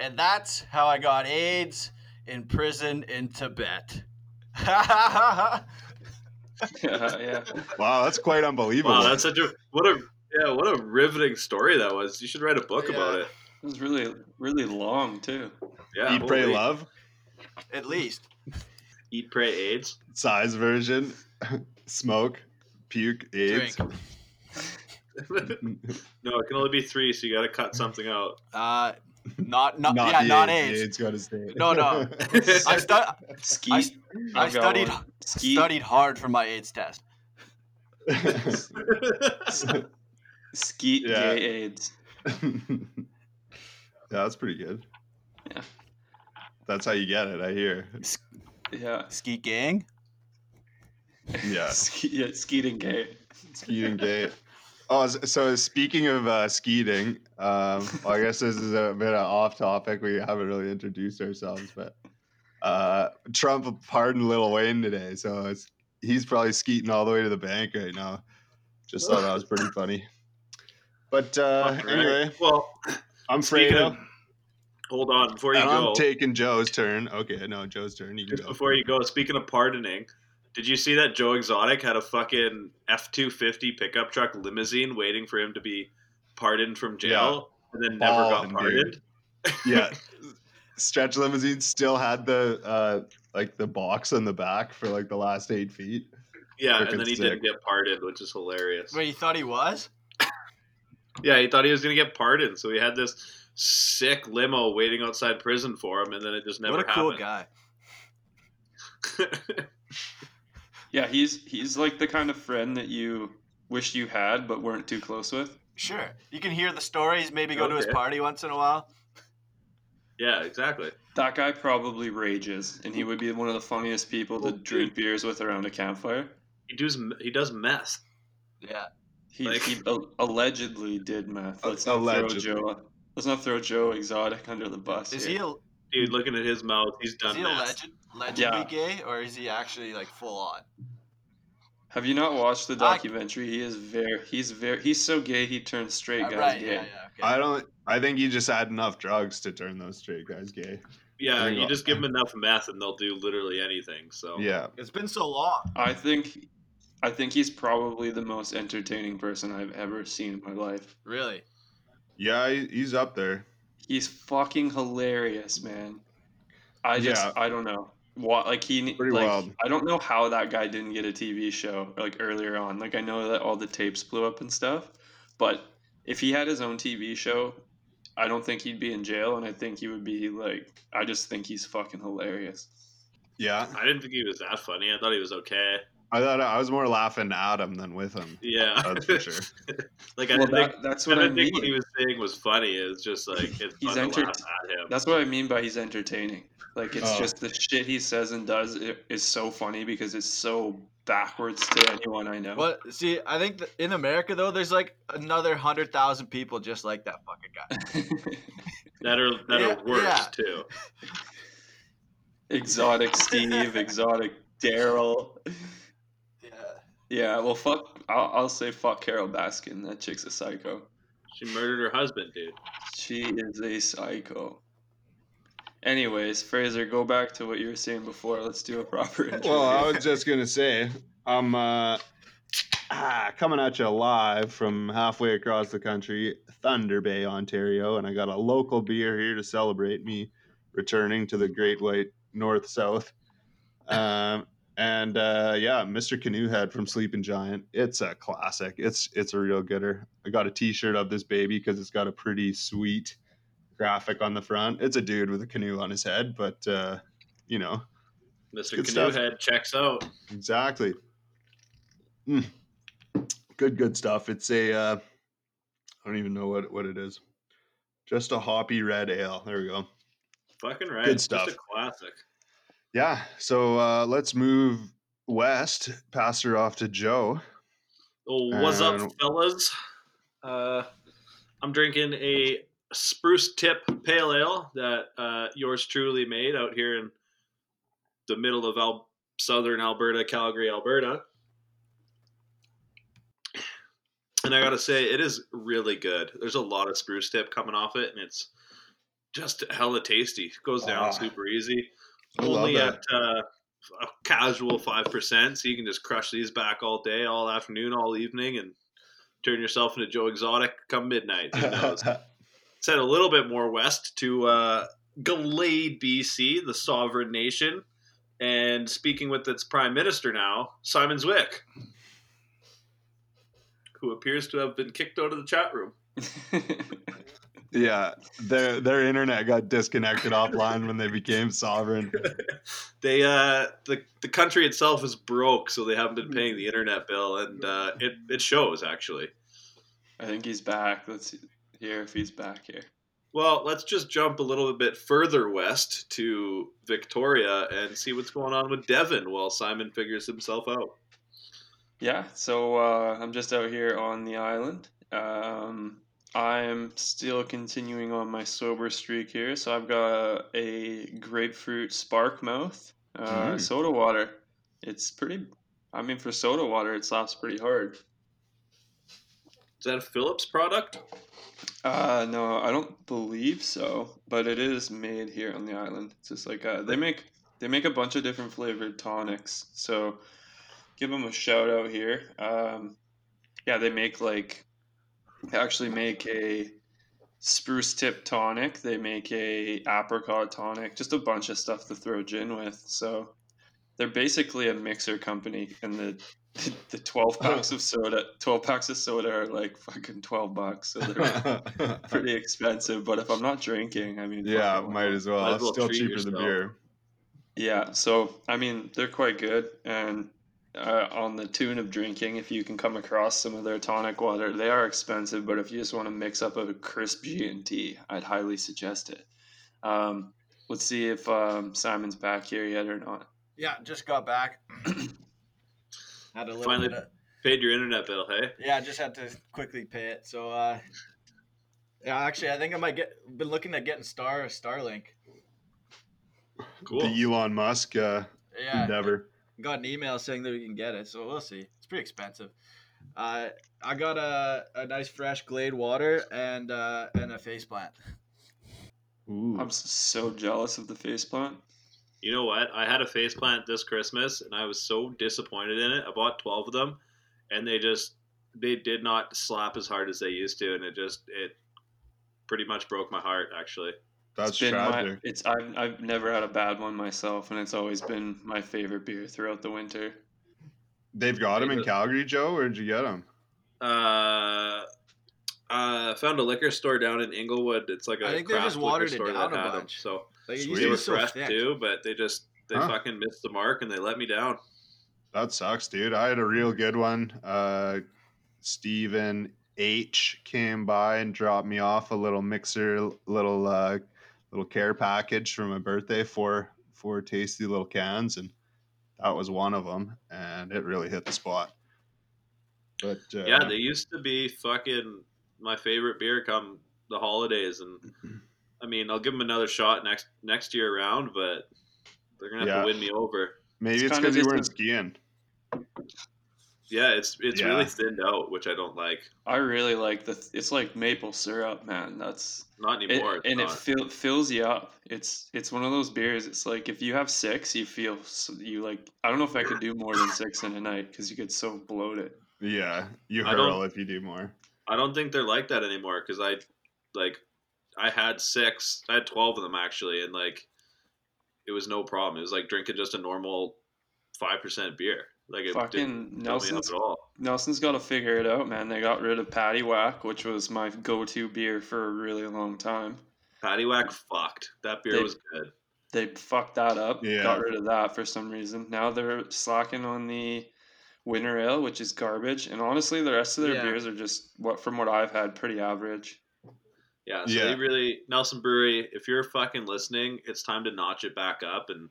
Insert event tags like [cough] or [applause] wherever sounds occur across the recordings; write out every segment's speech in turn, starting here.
And that's how I got AIDS in prison in Tibet. yeah, [laughs] [laughs] yeah. Wow, that's quite unbelievable. Wow, that's such a what a yeah, what a riveting story that was. You should write a book Yeah. about it. It was really, really long too. Yeah, Eat, pray, love At least. Eat, pray, AIDS. size version. [laughs] Smoke, puke, AIDS. Drink. no, it can only be three, so you got to cut something out. Uh, not, not, Not yeah, the not AIDS. AIDS. The got to stay. No, no. [laughs] I, stu- Skeet. I, I studied one. Studied hard for my AIDS test. [laughs] Skeet Yeah. gay AIDS. [laughs] yeah, that's pretty good. Yeah. That's how you get it, I hear. Yeah. Skeet gang. Yeah. Skeet, yeah, skeeting gay. Skeeting gay. Oh, so speaking of uh, skeeting, um, well, I guess this is a bit of off topic. We haven't really introduced ourselves, but uh, Trump pardoned Lil Wayne today, so it's, he's probably skeeting all the way to the bank right now. Just thought that was pretty [laughs] funny. But uh, right. anyway, well, I'm Fredo. of, hold on before you And go. I'm taking Joe's turn. Okay, no, Joe's turn. You Just go. before you go, speaking of pardoning, did you see that Joe Exotic had a fucking F two fifty pickup truck limousine waiting for him to be pardoned from jail, and then never got Ballin', dude. pardoned? yeah [laughs] stretch limousine still had the uh like the box on the back for like the last eight feet Yeah, Freaking and then he sick. didn't get pardoned, which is hilarious. Wait, you thought he was? [coughs] Yeah, he thought he was gonna get pardoned, so he had this sick limo waiting outside prison for him, and then it just never what a cool guy. [laughs] Yeah, he's he's like the kind of friend that you wish you had but weren't too close with. Sure. You can hear the stories, maybe go to his party once in a while. yeah, exactly. That guy probably rages, and he would be one of the funniest people to oh, drink beers with around a campfire. He does he does meth. Yeah. He, Like- he allegedly did meth. Let's not Allegedly. throw Joe. Let's not throw Joe Exotic under the bus. Is here. he a, Dude, looking at his mouth, he's done. is done he meth. alleged, allegedly Yeah. gay, or is he actually like full on? Have you not watched the I- documentary? He is very. He's very. He's so gay. He turns straight Uh, guys right. gay. Yeah. Yeah. Okay. i don't i think he just had enough drugs to turn those straight guys gay Yeah, you you just give them enough meth and they'll do literally anything. So yeah it's been so long. I think. I think he's probably the most entertaining person I've ever seen in my life. Really. yeah he's up there He's fucking hilarious, man. I just. Yeah. I don't know. What like he Pretty like wild. I don't know how that guy didn't get a TV show like earlier on. Like I know that all the tapes blew up and stuff, but if he had his own TV show, I don't think he'd be in jail, and I think he would be like. I just think he's fucking hilarious. yeah I didn't think he was that funny. I thought he was okay. I thought i was more laughing at him than with him Yeah, that's for sure [laughs] like I Well, didn't think, that, that's what I didn't mean. think what he was saying was funny. It's just like it's He's fun to enter- laugh at him. That's what I mean by he's entertaining. Like it's Oh. just the shit he says and does i- is so funny because it's so backwards to anyone I know. Well, see, I think that in America though, there's like another hundred thousand people just like that fucking guy. [laughs] that are that Yeah, are worse yeah. too. exotic Steve, exotic Daryl. Yeah. Yeah, well, fuck. I'll, I'll say fuck Carole Baskin. That chick's a psycho. She murdered her husband, dude. She is a psycho. Anyways, Fraser, go back to what you were saying before. Let's do a proper intro. well i was just gonna say i'm uh ah, coming at you live from halfway across the country thunder bay ontario and i got a local beer here to celebrate me returning to the great white north south [laughs] um and uh yeah mr canoe head from sleeping giant it's a classic it's it's a real gooder i got a t-shirt of this baby because it's got a pretty sweet graphic on the front it's a dude with a canoe on his head but uh you know Mr. Canoe stuff. Head checks out. Exactly. Mm. Good, good stuff. It's a, uh, I don't even know what, what it is. Just a hoppy red ale. There we go. Fucking right. Good Just stuff. a classic. Yeah. So uh, let's move west. Pass her off to Joe. Oh, what's up, And- fellas? Uh, I'm drinking a spruce tip pale ale that uh, yours truly made out here in the middle of Al- southern Alberta, Calgary, Alberta. And I gotta say, it is really good. There's a lot of spruce tip coming off it, and it's just hella tasty. Goes down Ah. super easy. I Only at uh, a casual five percent, so you can just crush these back all day, all afternoon, all evening, and turn yourself into Joe Exotic come midnight. Who knows? [laughs] Let's head a little bit more west to uh, Glade, BC, the sovereign nation, and speaking with its prime minister now, Simon Zwick, who appears to have been kicked out of the chat room. [laughs] yeah, their their internet got disconnected offline when they became sovereign. [laughs] They uh, the the country itself is broke, so they haven't been paying the internet bill, and uh, it it shows actually. I think he's back. Let's hear if he's back here. Well, let's just jump a little bit further west to Victoria and see what's going on with Devon while Simon figures himself out. Yeah, so uh, I'm just out here on the island. Um, I'm still continuing on my sober streak here. So I've got a grapefruit spark mouth uh, Mm. soda water. It's pretty. I mean, for soda water, it slaps pretty hard. Is that a Phillips product? Uh, no, I don't believe so, but it is made here on the island. It's just like uh, they make they make a bunch of different flavored tonics. So give them a shout out here. Um, yeah, they make like they actually make a spruce tip tonic. They make a apricot tonic. Just a bunch of stuff to throw gin with. So they're basically a mixer company, and the [laughs] the twelve oh. packs of soda, twelve packs of soda are like fucking twelve bucks. So they're [laughs] pretty expensive. But if I'm not drinking, I mean, yeah, fucking might as well. Might as well Still cheaper than beer. Yeah, so I mean, they're quite good, and uh, on the tune of drinking, if you can come across some of their tonic water, they are expensive. But if you just want to mix up a crisp G and T, I'd highly suggest it. Um, let's see if um, Simon's back here yet or not. Yeah, just got back. [clears throat] had a little Finally- of, Paid your internet bill, hey? yeah, I just had to quickly pay it. So uh yeah, actually I think I might get been looking at getting Star Starlink. Cool. The Elon Musk uh, Yeah. endeavor. Got an email saying that we can get it, so we'll see. It's pretty expensive. Uh, I got a, a nice fresh Glade water and uh, and a face plant. Ooh. I'm so jealous of the face plant. You know what? I had a face plant this Christmas, and I was so disappointed in it. I bought twelve of them, and they just they did not slap as hard as they used to, and it just it pretty much broke my heart. Actually, That's it's been my, it's I've, I've never had a bad one myself, and it's always been my favorite beer throughout the winter. They've got them in Calgary, Joe. Where'd you get them? uh, uh, found a liquor store down in Inglewood. It's like a I think they craft just watered liquor it store down that a had 'em. bunch. So Like it Sweet. used they were be so fresh thick. too, but they just they Huh. fucking missed the mark and they let me down. That sucks, dude. I had a real good one. Uh, Steven H came by and dropped me off a little mixer, little uh, little care package for my birthday. Four four tasty little cans, and that was one of them. And it really hit the spot. But uh, Yeah, they used to be fucking my favorite beer come the holidays, and I mean, I'll give them another shot next next year around, but they're gonna have Yeah. to win me over. maybe It's it's because you just weren't skiing. Yeah, it's it's Yeah. really thinned out, which I don't like. I really like the. It's like maple syrup, man. That's Not it, anymore. it's and it fill, fills you up. It's it's one of those beers. It's like if you have six, you feel you like. I don't know if I could do more than six in a night because you get so bloated. Yeah, you I don't- hurl if you do more. I don't think they're like that anymore because I like I had six, I had twelve of them actually, and like it was no problem. It was like drinking just a normal five percent beer. Like it Fucking didn't fill me up Nelson's at all. Nelson's got to figure it out, man. They got rid of Paddywhack, which was my go-to beer for a really long time. Paddywhack fucked. That beer They- was good. They fucked that up. Yeah. Got rid of that for some reason. Now they're slacking on the Winter Ale, which is garbage. And honestly, the rest of their Yeah. beers are just what from what I've had, pretty average. Yeah, so Yeah. they really Nelson Brewery. If you're fucking listening, it's time to notch it back up and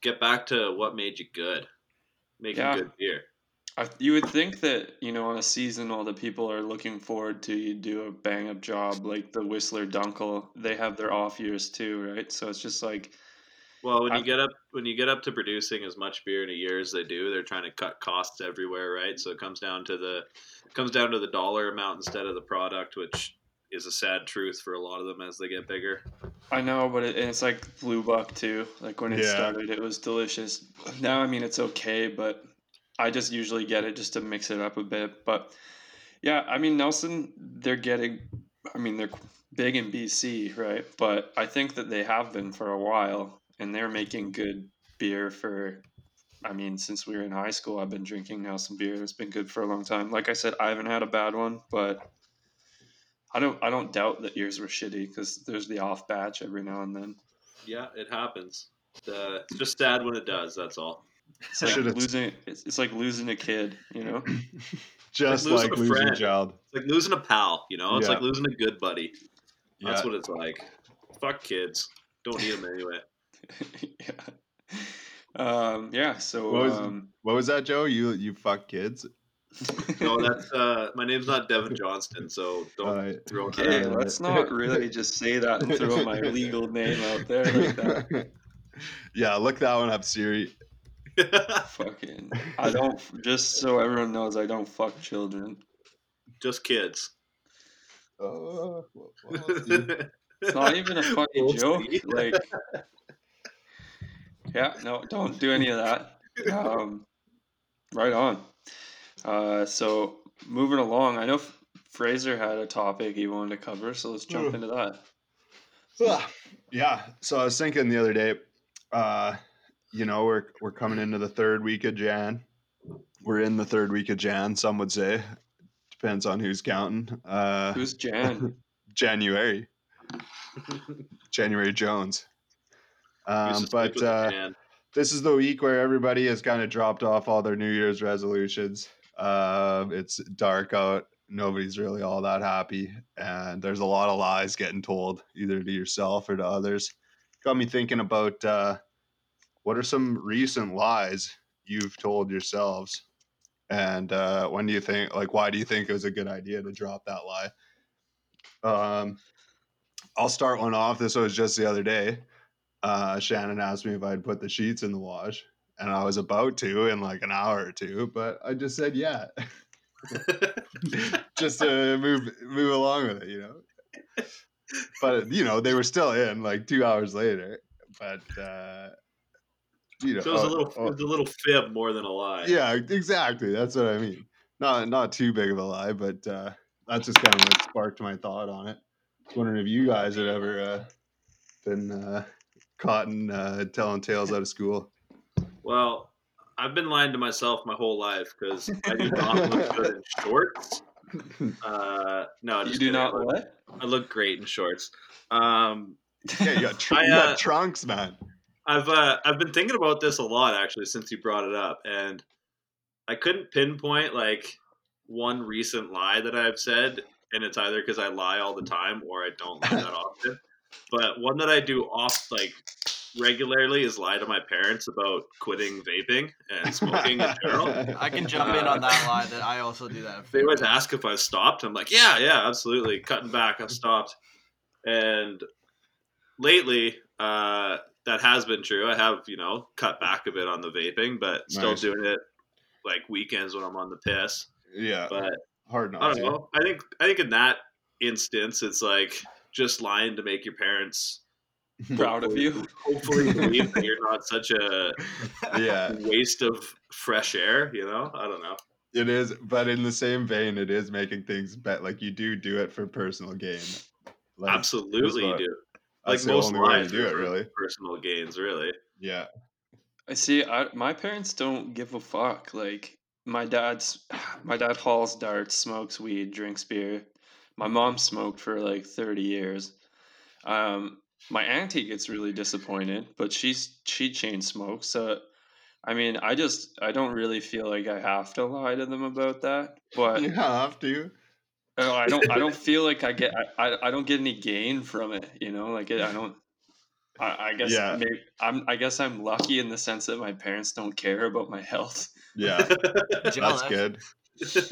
get back to what made you good, making Yeah. good beer. I, you would think that you know on a season all the people are looking forward to you do a bang up job like the Whistler Dunkel. They have their off years too, right? So it's just like Well, when I- you get up when you get up to producing as much beer in a year as they do, they're trying to cut costs everywhere, right? So it comes down to the comes down to the dollar amount instead of the product, which is a sad truth for a lot of them as they get bigger. I know, but it, it's like blue buck too. Like when it Yeah. started, it was delicious. Now, I mean, it's okay, but I just usually get it just to mix it up a bit. But yeah, I mean, Nelson, they're getting. I mean, they're big in BC, right? But I think that they have been for a while, and they're making good beer for. I mean, since we were in high school, I've been drinking Nelson beer. It's been good for a long time. Like I said, I haven't had a bad one, but I don't. I don't doubt that yours were shitty because there's the off batch every now and then. Yeah, it happens. Uh, it's just sad when it does. That's all. It's like Should've- losing. It's, it's like losing a kid. You know. [laughs] Just losing like a losing a friend. child. It's like losing a pal. You know, it's Yeah. like losing a good buddy. That's Yeah. what it's like. Fuck kids. Don't need them anyway. [laughs] [laughs] yeah. Um. Yeah. So. What was- um, What was that, Joe? You you fuck kids? No, [laughs] that's uh, my name's not Devin Johnston, so don't Uh, throw Okay, out. Uh, let's not really just say that and throw my [laughs] legal name out there like that. [laughs] yeah, look that one up, Siri. Fucking. I don't. Just so everyone knows, I don't fuck children. just kids. Oh, well, well. It's not even a fucking Old joke. Steve. Like. Yeah. No. Don't do any of that. Um. Right on. Uh. So moving along, I know Fraser had a topic he wanted to cover, so let's jump Ugh. into that. Ah, yeah. So I was thinking the other day, uh, you know, we're we're coming into the third week of Jan. We're in the third week of Jan. Some would say, depends on who's counting. Uh, Who's Jan? [laughs] January? January Jones. Um, but uh, this is the week where everybody has kind of dropped off all their New Year's resolutions. Uh, it's dark out. Nobody's really all that happy. And there's a lot of lies getting told, either to yourself or to others. Got me thinking about uh, what are some recent lies you've told yourselves? And uh, when do you think, like, why do you think it was a good idea to drop that lie? Um, I'll start one off. This was just the other day uh, Shannon asked me if I'd put the sheets in the wash, and I was about to in like an hour or two, but I just said yeah, [laughs] just to move move along with it, you know. But you know, they were still in like two hours later. But uh, you know, So it was a oh, little, oh, it was a little fib more than a lie. yeah, exactly. That's what I mean. Not not too big of a lie, but uh, that's just kind of what sparked my thought on it. I was wondering if you guys had ever uh, been uh, caught in uh, telling tales out of school. Well, I've been lying to myself my whole life because I do not look [laughs] good in shorts. Uh, no, you do kidding. not I look, what? I look great in shorts. Um, Yeah, you got, tr- I, you got uh, trunks, man. I've uh, I've been thinking about this a lot actually since you brought it up, and I couldn't pinpoint like one recent lie that I've said, and it's either because I lie all the time or I don't lie that [laughs] often. But one that I do off like regularly is lie to my parents about quitting vaping and smoking in general. [laughs] I can jump in on that lie that I also do that. They always ask if I've stopped. I'm like, yeah, yeah, absolutely. Cutting back, I've stopped. And lately, uh, that has been true. I have, you know, cut back a bit on the vaping, but still Nice. doing it like weekends when I'm on the piss. Yeah, But hard I don't know. I think I think in that instance, it's like just lying to make your parents [laughs] Proud of you. hopefully believe that you're not such a [laughs] Yeah, waste of fresh air. You know, I don't know. it is. But in the same vein, it is making things bet like you do do it for personal gain. Like, Absolutely, you do. Like the most only way to lies do it, really. personal gains, really. Yeah, I see. I, my parents don't give a fuck. Like my dad's, [sighs] my dad hauls darts, smokes weed, drinks beer. My mom smoked for like thirty years. Um, my auntie gets really disappointed, but she's she chain smokes. So, I mean, I just I don't really feel like I have to lie to them about that. But you have to. Oh, I don't. I don't [laughs] feel like I get. I, I, I don't get any gain from it. You know, like it, I don't. I, I guess. Yeah. Maybe I'm. I guess I'm lucky in the sense that my parents don't care about my health. Yeah, [laughs] that's good. [laughs]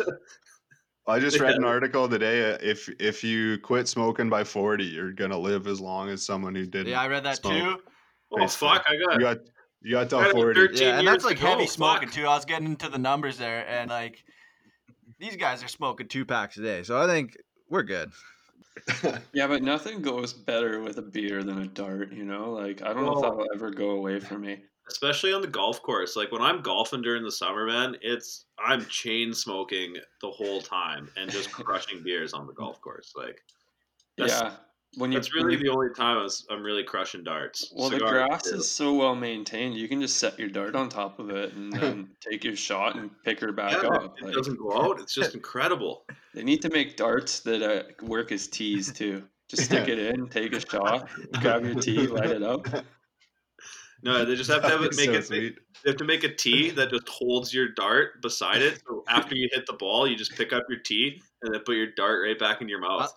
I just read an article today. uh, If if you quit smoking by forty, you're gonna live as long as someone who didn't. Yeah, I read that Smoke. too. oh Basically. fuck! I got You got you got I till forty. 13 Yeah, and that's like to go, heavy smoking fuck. too. I was getting into the numbers there, and like these guys are smoking two packs a day, so I think we're good. [laughs] Yeah, but nothing goes better with a beer than a dart, you know? Like, I don't know if that'll ever go away from me. Especially on the golf course. Like when I'm golfing during the summer, man, it's I'm chain smoking the whole time and just [laughs] crushing beers on the golf course. Like that's, yeah. When you that's really the only time I was, I'm really crushing darts. Well, the grass is so well maintained. You can just set your dart on top of it and then [laughs] take your shot and pick her back Yeah, up. it Like, doesn't go out. It's just incredible. [laughs] they need to make darts that uh, work as tees too. Just stick it in, take a shot, grab your tee, light it up. No, they just have to have it, make be it. sweet. They have to make a tee that just holds your dart beside it. So after you hit the ball, you just pick up your tee and then put your dart right back in your mouth.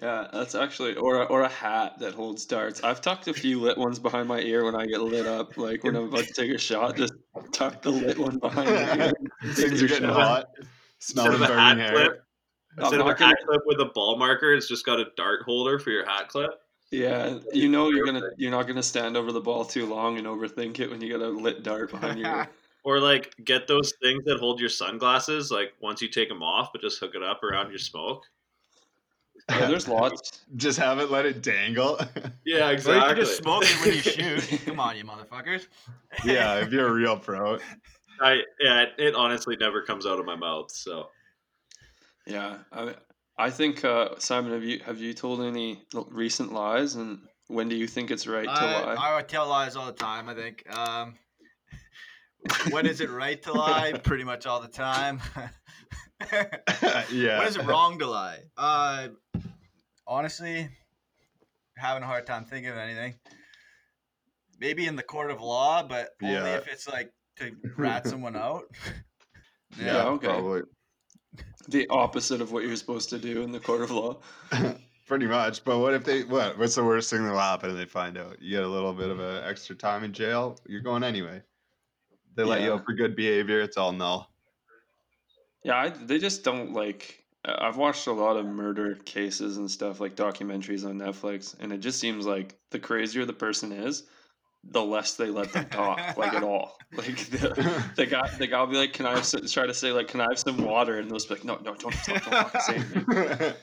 Yeah, that's actually or a, or a hat that holds darts. I've tucked a few lit ones behind my ear when I get lit up. Like when I'm about to take a shot, just tuck the lit one behind my ear. [laughs] Things are getting hot. Instead Smelling of a burning hat hair. clip, instead of a hat clip with a ball marker, it's just got a dart holder for your hat clip. Yeah, you know you're gonna you're not gonna stand over the ball too long and overthink it when you got a lit dart behind you. [laughs] Or like get those things that hold your sunglasses, like once you take them off, but just hook it up around your smoke. Yeah, there's [laughs] lots. Just have it let it dangle. [laughs] Yeah, Or you exactly. can just smoke it when you shoot. Come on, you motherfuckers. yeah, if you're a real pro. I yeah, it, it honestly never comes out of my mouth. So Yeah, I I think uh, Simon, have you have you told any recent lies, and when do you think it's right to I, lie? I would tell lies all the time. I think. Um, [laughs] when is it right to lie? [laughs] Pretty much all the time. [laughs] yeah. When is it wrong to lie? Uh, honestly, having a hard time thinking of anything. Maybe in the court of law, but only Yeah. if it's like to rat someone out. Yeah, Yeah, okay. probably. The opposite of what you're supposed to do in the court of law. [laughs] Pretty much. But what if they what? What's the worst thing that'll happen if they find out? You get a little bit of a extra time in jail. You're going anyway. They let you Yeah. out for good behavior. It's all null. Yeah, I, they just don't like. I've watched a lot of murder cases and stuff, like documentaries on Netflix, and it just seems like the crazier the person is, the less they let them talk, like at all. [laughs] Like the, the guy, the guy will be like, "Can I have some, try to say like, can I have some water?" And they'll just be like, "No, no, don't, don't, don't fucking [laughs] say anything."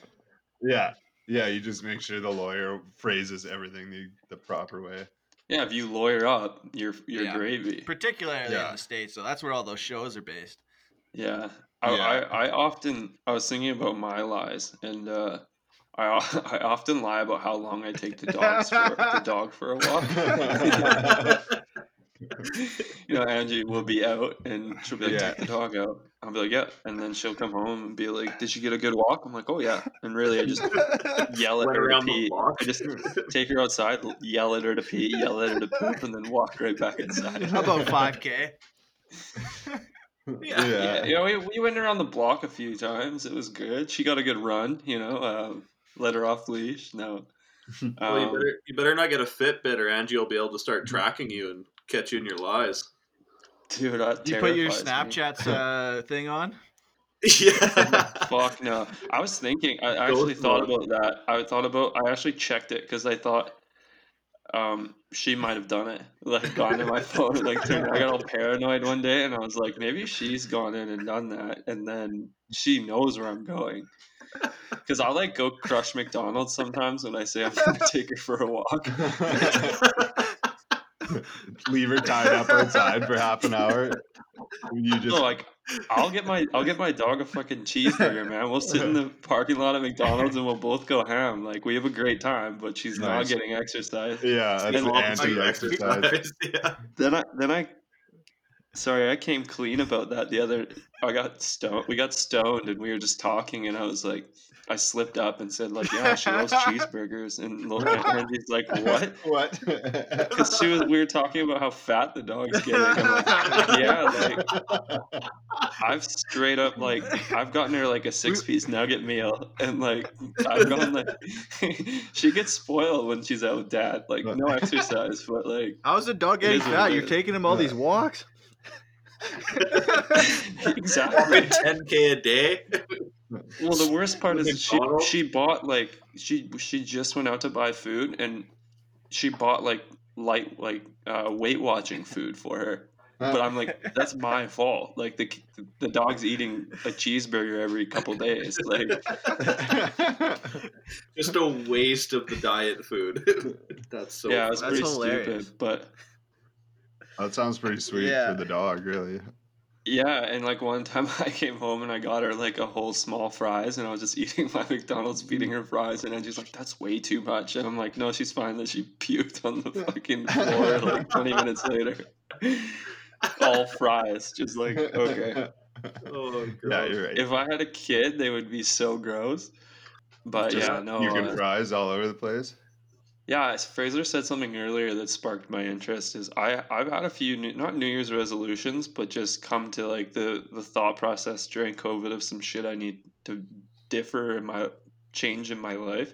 yeah. Yeah, you just make sure the lawyer phrases everything the, the proper way. Yeah, if you lawyer up, you're you're Yeah. gravy. Particularly Yeah. in the states, so that's where all those shows are based. Yeah. I, Yeah. I, I often I was thinking about my lies and uh I, o- [laughs] I often lie about how long I take the dogs for the [laughs] dog for a walk. [laughs] you know, Angie will be out and she'll be like, Yeah. take the dog out. I'll be like, yeah. And then she'll come home and be like, did you get a good walk? I'm like, oh yeah. And really, I just yell at went her to pee. I just take her outside, yell at her to pee, yell at her to poop, and then walk right back inside. How about five k? Yeah. Yeah, you know, we, we went around the block a few times. It was good. She got a good run. You know, uh, let her off leash. No, [laughs] Well, you Um, better you better not get a Fitbit, or Angie will be able to start tracking you and catch you in your lies. dude, that You put your terrifies me. Snapchat's uh, [laughs] thing on. yeah. Fuck no. I was thinking. I actually Ghost thought mode. about that. I thought about. I actually checked it because I thought um she might have done it. Like gone to my [laughs] phone. Like turned- I got all paranoid one day, and I was like, maybe she's gone in and done that, and then she knows where I'm going. Because I like go crush McDonald's sometimes when I say I'm gonna [laughs] take her for a walk. [laughs] Leave her tied up outside for half an hour. You just No, like I'll get my I'll get my dog a fucking cheeseburger, man. We'll sit in the parking lot at McDonald's and we'll both go ham. Like we have a great time, but she's not getting exercise. yeah, that's And- anti-exercise. yeah. Then I then I sorry, I came clean about that the other I got stoned we got stoned and we were just talking and I was like I slipped up and said like, yeah, she loves [laughs] cheeseburgers and Lo- and Angie's like, what? [laughs] What? [laughs] Because she was, we were talking about how fat the dog's getting. I'm like, yeah, like I've straight up like I've gotten her like a six piece nugget meal and like I've gone like she gets spoiled when she's out with dad. Like no exercise, but like How's the dog getting is what fat? You're taking him all these walks. [laughs] exactly. Ten k a day. Well, the worst part is she she bought like she she just went out to buy food and she bought like light like uh, Weight Watching food for her. but I'm like, [laughs] that's my fault. Like the the dog's eating a cheeseburger every couple days. Like [laughs] Just a waste of the diet food. That's so. yeah, it's That's pretty hilarious. stupid. But that sounds pretty sweet Yeah. for the dog, really. yeah, and like one time [laughs] I came home and I got her like a whole small fries, and I was just [laughs] eating my McDonald's, feeding her fries, and then she's like, "That's way too much," and I'm like, "No, she's fine." Then she [laughs] puked on the fucking floor like 20 minutes later. All fries, just like okay. Oh, yeah, you're right. If I had a kid, they would be so gross. But Just yeah, no. puking uh, fries all over the place. Yeah, as Fraser said something earlier that sparked my interest. Is I I've had a few new, not New Year's resolutions, but just come to like the the thought process during COVID of some shit I need to differ in my change in my life.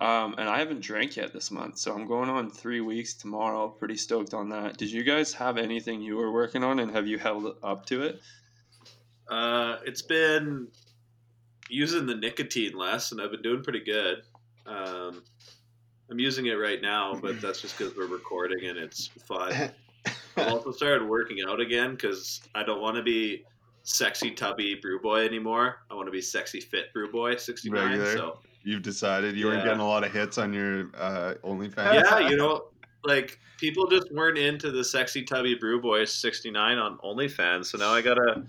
Um, and I haven't drank yet this month, so I'm going on three weeks tomorrow. Pretty stoked on that. Did you guys have anything you were working on, and have you held up to it? Uh, it's been using the nicotine less, and I've been doing pretty good. Um, I'm using it right now, but that's just because we're recording and it's fun. [laughs] I've also started working out again because I don't want to be sexy tubby brew boy anymore. I want to be sexy fit brew boy 69. Regular. So You've decided you weren't getting a lot of hits on your uh, OnlyFans. yeah, you know, like people just weren't into the sexy tubby brew boy 69 on OnlyFans. So now I gotta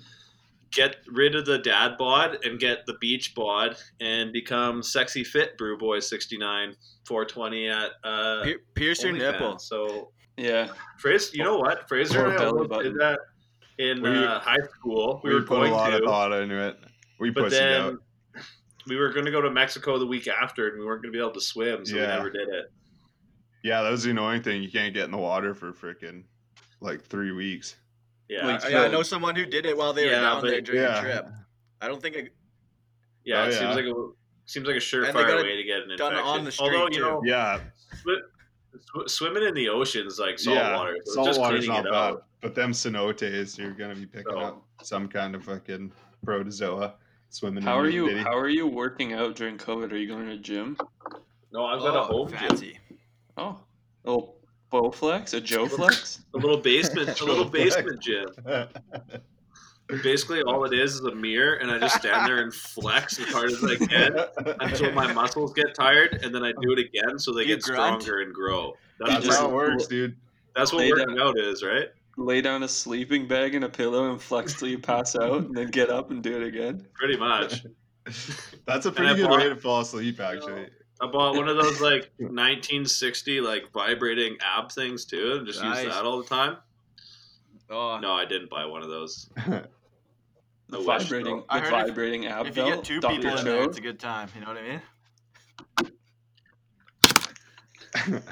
get rid of the dad bod and get the beach bod and become sexy fit brew boy 69 420 at uh Pier- Pierce your OnlyFans. nipple. So Yeah, Fraser, you know what? Fraser Or and I belly almost button. did that in We- uh, high school. We, We, were put going a lot to, of thought into it. We but then out. we were going to go to Mexico the week after, and we weren't going to be able to swim, so Yeah. we never did it. Yeah, that was the annoying thing. You can't get in the water for freaking like three weeks. Yeah, Like, I, I know someone who did it while they were Yeah, down but- there during yeah. a trip. I don't think it, yeah. Oh, it yeah. seems like a seems like a surefire way to get an done infection. on the street, Although you too. know, Yeah, sw- swimming in the ocean is like salt yeah. water. So Salt water's not bad, out. but them cenotes, you're gonna be picking So- up some kind of fucking protozoa swimming. how in are your you? bitty. How are you working out during COVID? Are you going to the gym? No, I've got a oh, home gym, Oh, Oh, a little Bowflex, a Joe Flex. a little basement, a little [laughs] basement gym. [laughs] Basically, all it is is a mirror, and I just stand there and flex as hard as I can until my muscles get tired, and then I do it again so they You get grunt? stronger and grow. That's, That's just- how it works, dude. that's what Lay working down. out is, right? Lay down a sleeping bag and a pillow and flex till you pass out, and then get up and do it again. Pretty much. [laughs] That's a pretty good bought- way to fall asleep, actually. I bought one of those like [laughs] 1960 like vibrating ab things too, and just Nice. use that all the time. Oh, No, I didn't buy one of those. [laughs] The I vibrating, though. I the heard if- vibrating ab if you belt. get two Dr. people in there, it's a good time. You know what I mean? [laughs]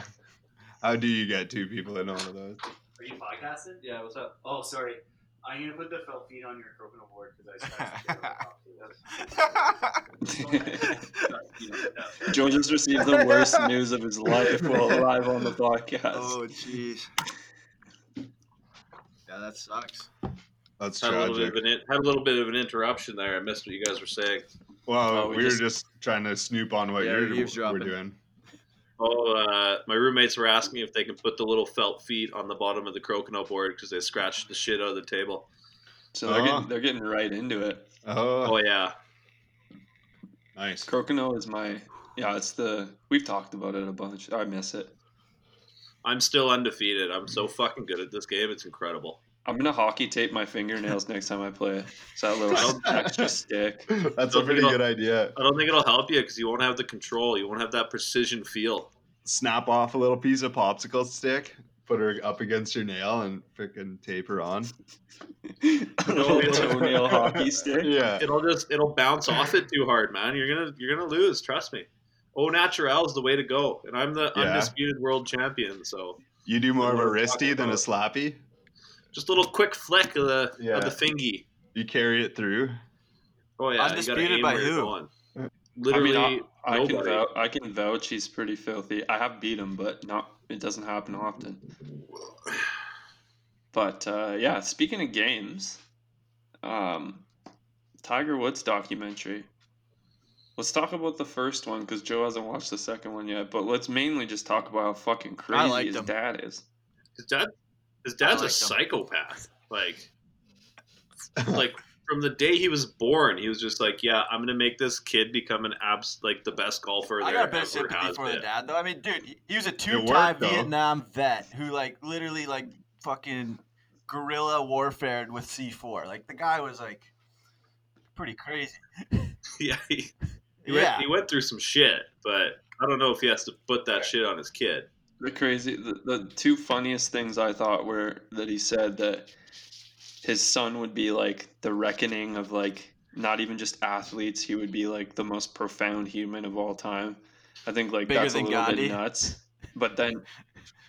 How do you get two people in one of those? Are you podcasting? Yeah, what's up? Oh, sorry. I'm gonna put the felt feet on your coconut board because I scratched [laughs] it. [laughs] Joe just received the worst [laughs] news of his life while live on the podcast. oh, jeez. Yeah, that sucks. That's Had a little bit tragic. of an had a little bit of an interruption there. I missed what you guys were saying. Well, Oh, we we, just- were just trying to snoop on what Yeah, you're we're eavesdropping. we're doing. Oh, uh, my roommates were asking if they can put the little felt feet on the bottom of the crokinole board because they scratched the shit out of the table. So they're Oh. getting they're getting right into it. Oh, Oh yeah, nice. Crokinole is my yeah. It's the we've talked about it a bunch. I miss it. I'm still undefeated. I'm so fucking good at this game. It's incredible. I'm gonna hockey tape my fingernails next time I play. So that little [laughs] extra stick. That's a pretty good idea. I don't think it'll help you because you won't have the control. You won't have that precision feel. Snap off a little piece of popsicle stick, put her up against your nail, and freaking tape her on. a little toenail hockey stick. Yeah. It'll just it'll bounce off it too hard, man. You're gonna you're gonna lose. Trust me. Oh, naturel is the way to go, and I'm the Yeah. undisputed world champion. So You do more of a wristy than a about. slappy. Just a little quick flick of the Yeah. of the fingy. You carry it through. Oh yeah, Undisputed you gotta by who? going. I Literally, mean, I, I can vouch, I can vouch he's pretty filthy. I have beat him, but not it doesn't happen often. But uh, yeah, speaking of games, um, Tiger Woods documentary. Let's talk about the first one because Joe hasn't watched the second one yet. But let's mainly just talk about how fucking crazy his him. dad is. His dad, His dad's I a like him. psychopath. Like, [laughs] like from the day he was born, he was just like, "Yeah, I'm gonna make this kid become an abs like the best golfer I there got a bit of sympathy for been." the dad, though. I mean, dude, he- he was a two-time. Vietnam vet who, like, literally, like, fucking guerrilla warfared with C4. Like, the guy was like pretty crazy. [laughs] yeah, he, he, Yeah. went, he went through some shit, but I don't know if he has to put that shit on his kid. The crazy, the, the two funniest things I thought were that he said that his son would be like the reckoning of like not even just athletes, he would be like the most profound human of all time. I think like Bigger that's a little Gandhi. bit nuts. But then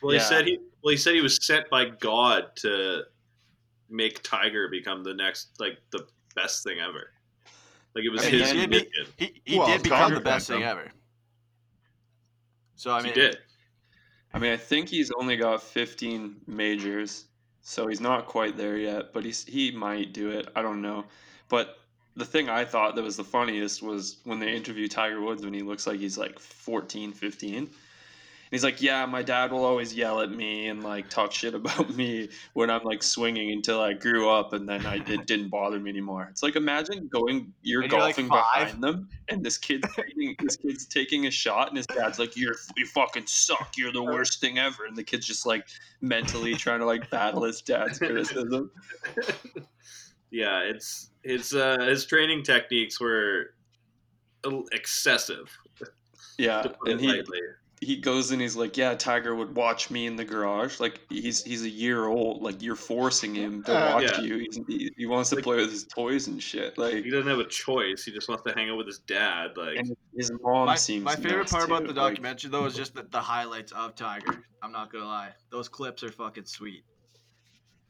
Well, he said he well he said he was sent by God to make Tiger become the next like the best thing ever. Like it was I mean, his he did mission. He, he Well, did become the best thing ever. So, I mean, he did. I mean I think he's only got 15 majors, so he's not quite there yet, but he's he might do it. I don't know. But the thing I thought that was the funniest was when they interview Tiger Woods when he looks like he's like 14, 15. And he's like, "Yeah, my dad will always yell at me and like talk shit about [laughs] me when I'm like swinging until I grew up, and then I it [laughs] didn't bother me anymore." It's like imagine going, you're And you're, like, golfing behind them, and this kid's taking this kid's taking a shot, and his dad's like, "You're you fucking suck. You're the worst thing ever," and the kid's just like mentally trying to like battle his dad's [laughs] criticism. Yeah, it's his uh, his training techniques were excessive. Yeah, and he lightly. He goes and he's like, "Yeah, Tiger would watch me in the garage. Like he's he's a year old. Like you're forcing him to Uh, watch yeah. you. He, he wants to Like- play with his toys and shit. Like He doesn't have a choice. He just wants to hang out with his dad. Like his mom my, seems. my favorite nice, part about too. the Like, documentary, though, is just the, the highlights of Tiger. I'm not going to lie. Those clips are fucking sweet.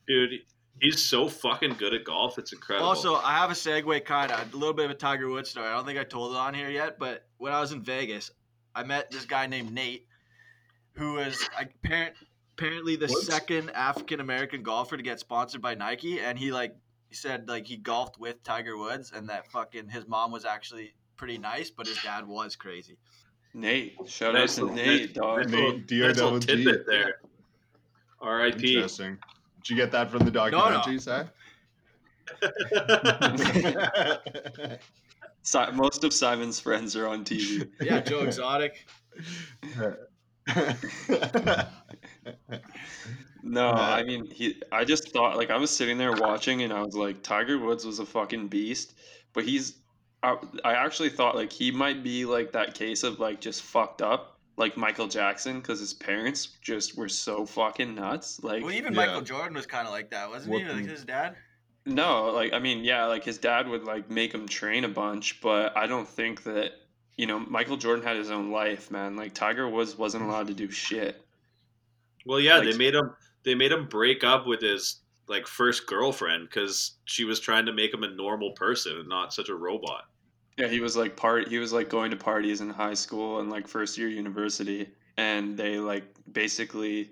dude, he's so fucking good at golf. It's incredible. Also, I have a segue, kind of a little bit of a Tiger Woods story. I don't think I told it on here yet, but when I was in Vegas, I met this guy named Nate, who was apparent, apparently the Woods? second African American golfer to get sponsored by Nike, and he like he said like he golfed with Tiger Woods, and that fucking his mom was actually pretty nice, but his dad was crazy. Nate, shout Nice out to little- Nate, dog. nice Nate, little, nice little DRWG. tidbit there. R.I.P. Interesting. Did you get that from the documentary, Si? [laughs] [laughs] Si- most of Simon's friends are on TV. [laughs] Yeah, Joe Exotic. [laughs] No, I mean he. I just thought like I was sitting there watching, and I was like, Tiger Woods was a fucking beast, but he's. I, I actually thought like he might be like that case of like just fucked up, like Michael Jackson, because his parents just were so fucking nuts. Like Well, even Yeah. Michael Jordan was kind of like that, wasn't he? Like mm. his dad. No, like I mean, yeah, like his dad would like make him train a bunch, but I don't think that you know Michael Jordan had his own life, man. Like Tiger Woods wasn't allowed to do shit. Well, yeah, Like- they made him. They made him break up with his like first girlfriend because she was trying to make him a normal person and not such a robot. Yeah, he was like part. He was like going to parties in high school and like first year university, and they like basically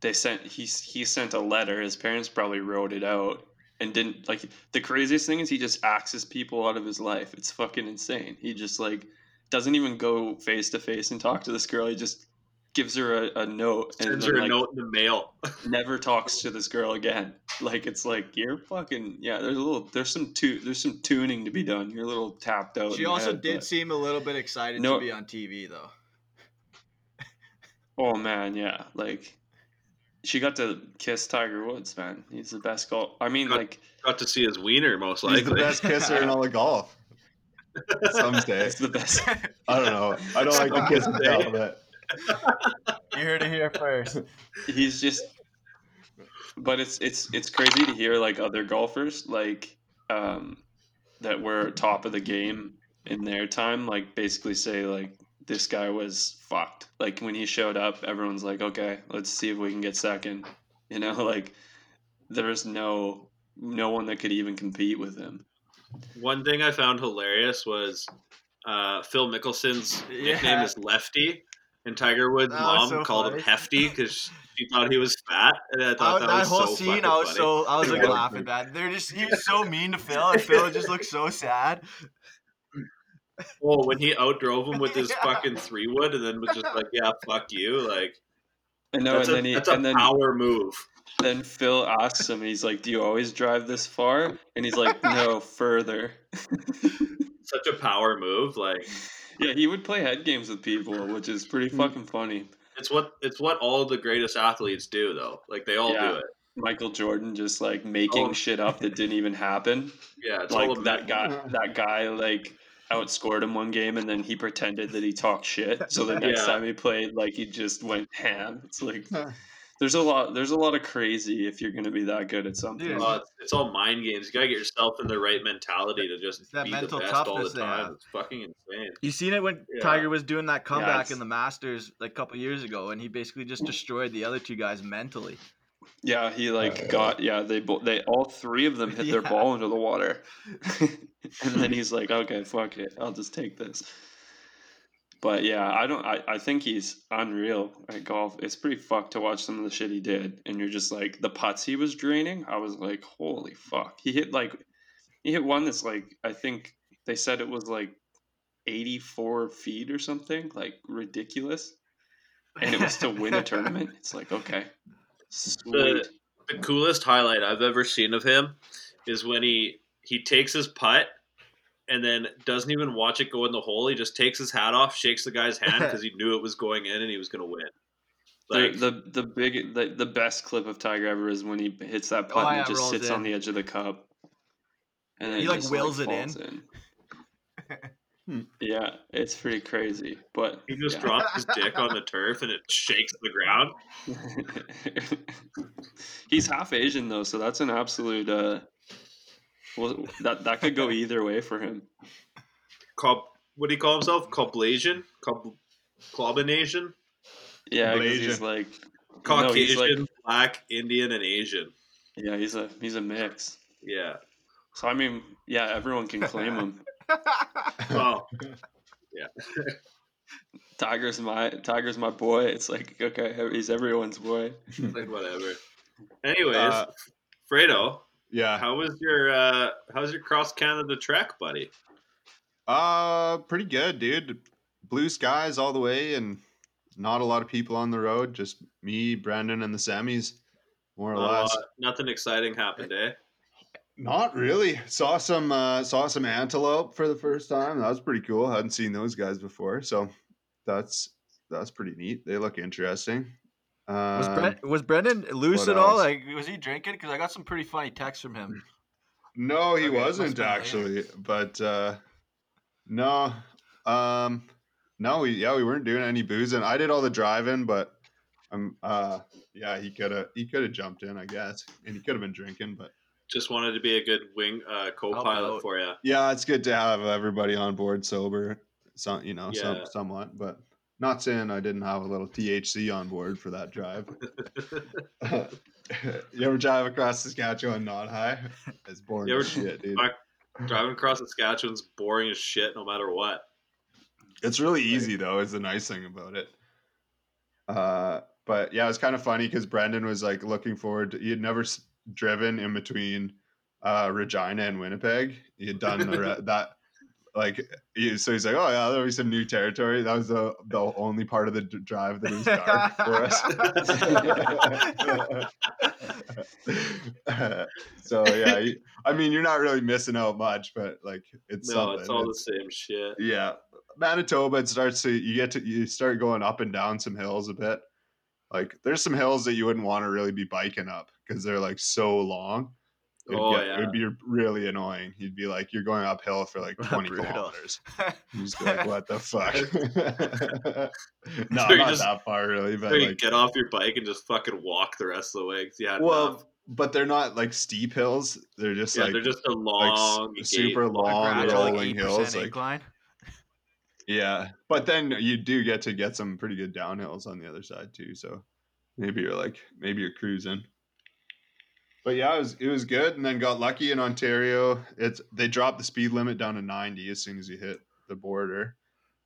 they sent he he sent a letter. His parents probably wrote it out and didn't like. The craziest thing is he just axes people out of his life. It's fucking insane. He just like doesn't even go face to face and talk to this girl. He just gives her a, a note and Sends then, her a like, note in the mail. [laughs] never talks to this girl again. Like it's like you're fucking yeah. There's a little there's some tu- there's some tuning to be done. You're a little tapped out. She also head, did but- seem a little bit excited No. to be on TV, though. [laughs] Oh man, yeah. Like she got to kiss Tiger Woods, man. He's the best golf. I mean, Got- like Got to see his wiener, most likely. He's the best kisser in all of golf. [laughs] Some [laughs] say. it's the best. [laughs] I don't know. I don't like to kiss and tell, but You heard it here first. He's just. But it's it's it's crazy to hear like other golfers like um, that were top of the game in their time, like basically say like this guy was fucked. Like when he showed up, everyone's like, okay, let's see if we can get second. [laughs] You know, like there's no no one that could even compete with him. One thing I found hilarious was uh, Phil Mickelson's nickname is Lefty, and Tiger Woods' That mom so called funny. him Hefty because she thought he was fat, and I I, thought that, that was whole so scene, fucking I was funny. so I was [laughs] like laughing at. They're just he was so mean to Phil, and Phil just looked so sad. Well, when he outdrove him with his [laughs] Yeah. fucking three wood, and then was just like, "Yeah, fuck you," like I know, that's and a, then he that's a and then power move. then Phil asks him, he's like, "Do you always drive this far?" And he's like, "No, [laughs] further." [laughs] Such a power move. Like yeah, he would play head games with people, which is pretty Mm. fucking funny. it's what it's what all the greatest athletes do, though. Like they all Yeah. do it. Michael Jordan just like making Oh. shit up that didn't even happen. Yeah, it's like a that guy that guy like outscored him one game and then he pretended that he talked shit so the next Yeah. time he played like he just went ham it's like there's a lot there's a lot of crazy if you're gonna be that good at something Dude. Uh, it's, it's all mind games. You gotta get yourself in the right mentality to just It's that be mental the best all the time. It's fucking insane. You seen it when Yeah. Tiger was doing that comeback it's- in the Masters like a couple years ago, and he basically just destroyed the other two guys mentally. Yeah he like uh, got yeah they they all three of them hit their [laughs] ball into the water. [laughs] And then he's like okay [laughs] fuck it i'll just take this. But yeah i don't I, I think he's unreal at golf. It's pretty fucked to watch some of the shit he did and you're just like the putts he was draining i was like holy fuck. He hit like he hit one that's like i think they said it was like 84 feet or something like ridiculous and it was to win a tournament. It's like okay sweet The coolest highlight I've ever seen of him is when he he takes his putt and then doesn't even watch it go in the hole. He just takes his hat off, shakes the guy's hand [laughs] because he knew it was going in and he was going to win. Like the, the the big the, the best clip of Tiger ever is when he hits that putt Oh, and yeah, it just sits in. on the edge of the cup. And then He, like, just, wills it falls in. [laughs] yeah, it's pretty crazy, but he just yeah. drops his dick on the turf and it shakes the ground. [laughs] He's half Asian though, so that's an absolute. Uh, well, that that could go either way for him. Cob, what do you call himself? Coblasian? Cob, Clobinasian? Yeah, 'cause he's like Caucasian, No, he's like- black, Indian, and Asian. yeah, he's a he's a mix. Yeah. So I mean, yeah, everyone can claim him. [laughs] Well, [laughs] Tiger's my Tiger's my boy. It's like okay, he's everyone's boy. like whatever. Anyways, Uh, Fredo, yeah. how was your uh how's your cross Canada trek, buddy? Uh, pretty good, dude. Blue skies all the way, and not a lot of people on the road. Just me, Brandon, and the semis, more or Uh, less. nothing exciting happened, eh? Not really. Saw some uh, saw some antelope for the first time. That was pretty cool. Hadn't seen those guys before, so that's that's pretty neat. They look interesting. was, Um, Brent, was Brendan loose at all? Like, was he drinking? Because I got some pretty funny texts from him. No, he Okay, wasn't have been later. actually, but uh no. Um no, we yeah, we weren't doing any boozing. I did all the driving, but um uh yeah, he could have he could have jumped in, I guess. And he could have been drinking, but Just wanted to be a good wing uh, co-pilot for you. yeah, it's good to have everybody on board sober, some you know, some somewhat, but not saying I didn't have a little THC on board for that drive. [laughs] [laughs] you ever drive across Saskatchewan not high? It's boring You as ever- shit, dude. Driving across Saskatchewan's boring as shit, no matter what. It's really easy though. Is the nice thing about it. Uh, but yeah, it's kind of funny because Brendan was like looking forward. To, he had never driven in between uh, Regina and Winnipeg. He had done the [laughs] that like he, so he's like, oh yeah, there'll be some new territory. That was the the only part of the d- drive that was dark for us. [laughs] so yeah, he- I mean, you're not really missing out much, but like it's No, something. it's all the same shit. yeah manitoba it starts to you get to you start going up and down some hills a bit like there's some hills that you wouldn't want to really be biking up because they're like so long It'd Oh, get- yeah. it would be really annoying you'd be like you're going uphill for like [laughs] 20 Brutal. kilometers you just be like [laughs] what the fuck [laughs] no So not just- that far really but So you like get off your bike and just fucking walk the rest of the way Yeah. well enough. but they're not like steep hills they're just Yeah, like they're just a long, like super long rolling 8% hills like incline. Yeah, but then you do get to get some pretty good downhills on the other side too. So maybe you're like maybe you're cruising. But yeah, it was it was good, and then got lucky in Ontario. It's they dropped the speed limit down to 90 as soon as you hit the border,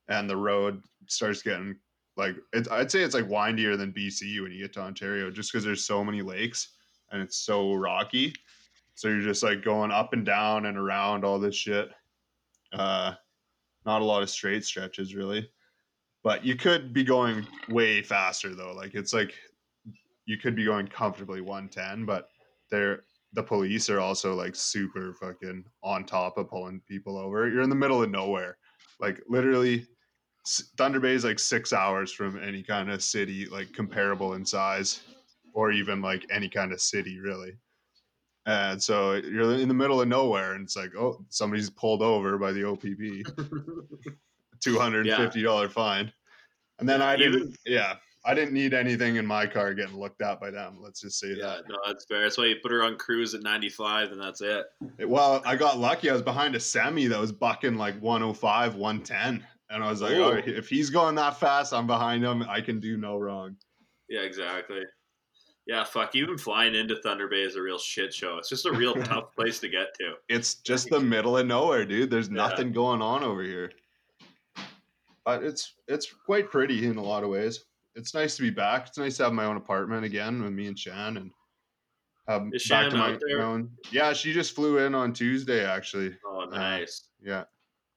and the road starts getting like I'd say it's like windier than BC when you get to Ontario, just because there's so many lakes and it's so rocky. So you're just like going up and down and around all this shit. Uh, not a lot of straight stretches really but you could be going way faster though like it's like you could be going comfortably 110, but they're the police are also like super fucking on top of pulling people over. You're in the middle of nowhere, like literally. Thunder Bay is like six hours from any kind of city, like comparable in size, or even like any kind of city, really. And so you're in the middle of nowhere, and it's like, oh, somebody's pulled over by the OPP, [laughs] two hundred and fifty dollar fine. And then I didn't, yeah, I didn't need anything in my car getting looked at by them. Let's just say that. Yeah, no, that's fair. That's why you put her on cruise at 95, and that's it. that. Well, I got lucky. I was behind a semi that was bucking like 105, 110. And I was like, Oh. oh, if he's going that fast, I'm behind him. I can do no wrong. Yeah, exactly. Yeah, fuck. Even flying into Thunder Bay is a real shit show. It's just a real [laughs] tough place to get to. It's just the middle of nowhere, dude. There's Yeah. nothing going on over here. But it's it's quite pretty in a lot of ways. It's nice to be back. It's nice to have my own apartment again with me and Shan and have Is back Shan to my out there? own. Yeah, she just flew in on Tuesday actually. Oh, nice. Yeah.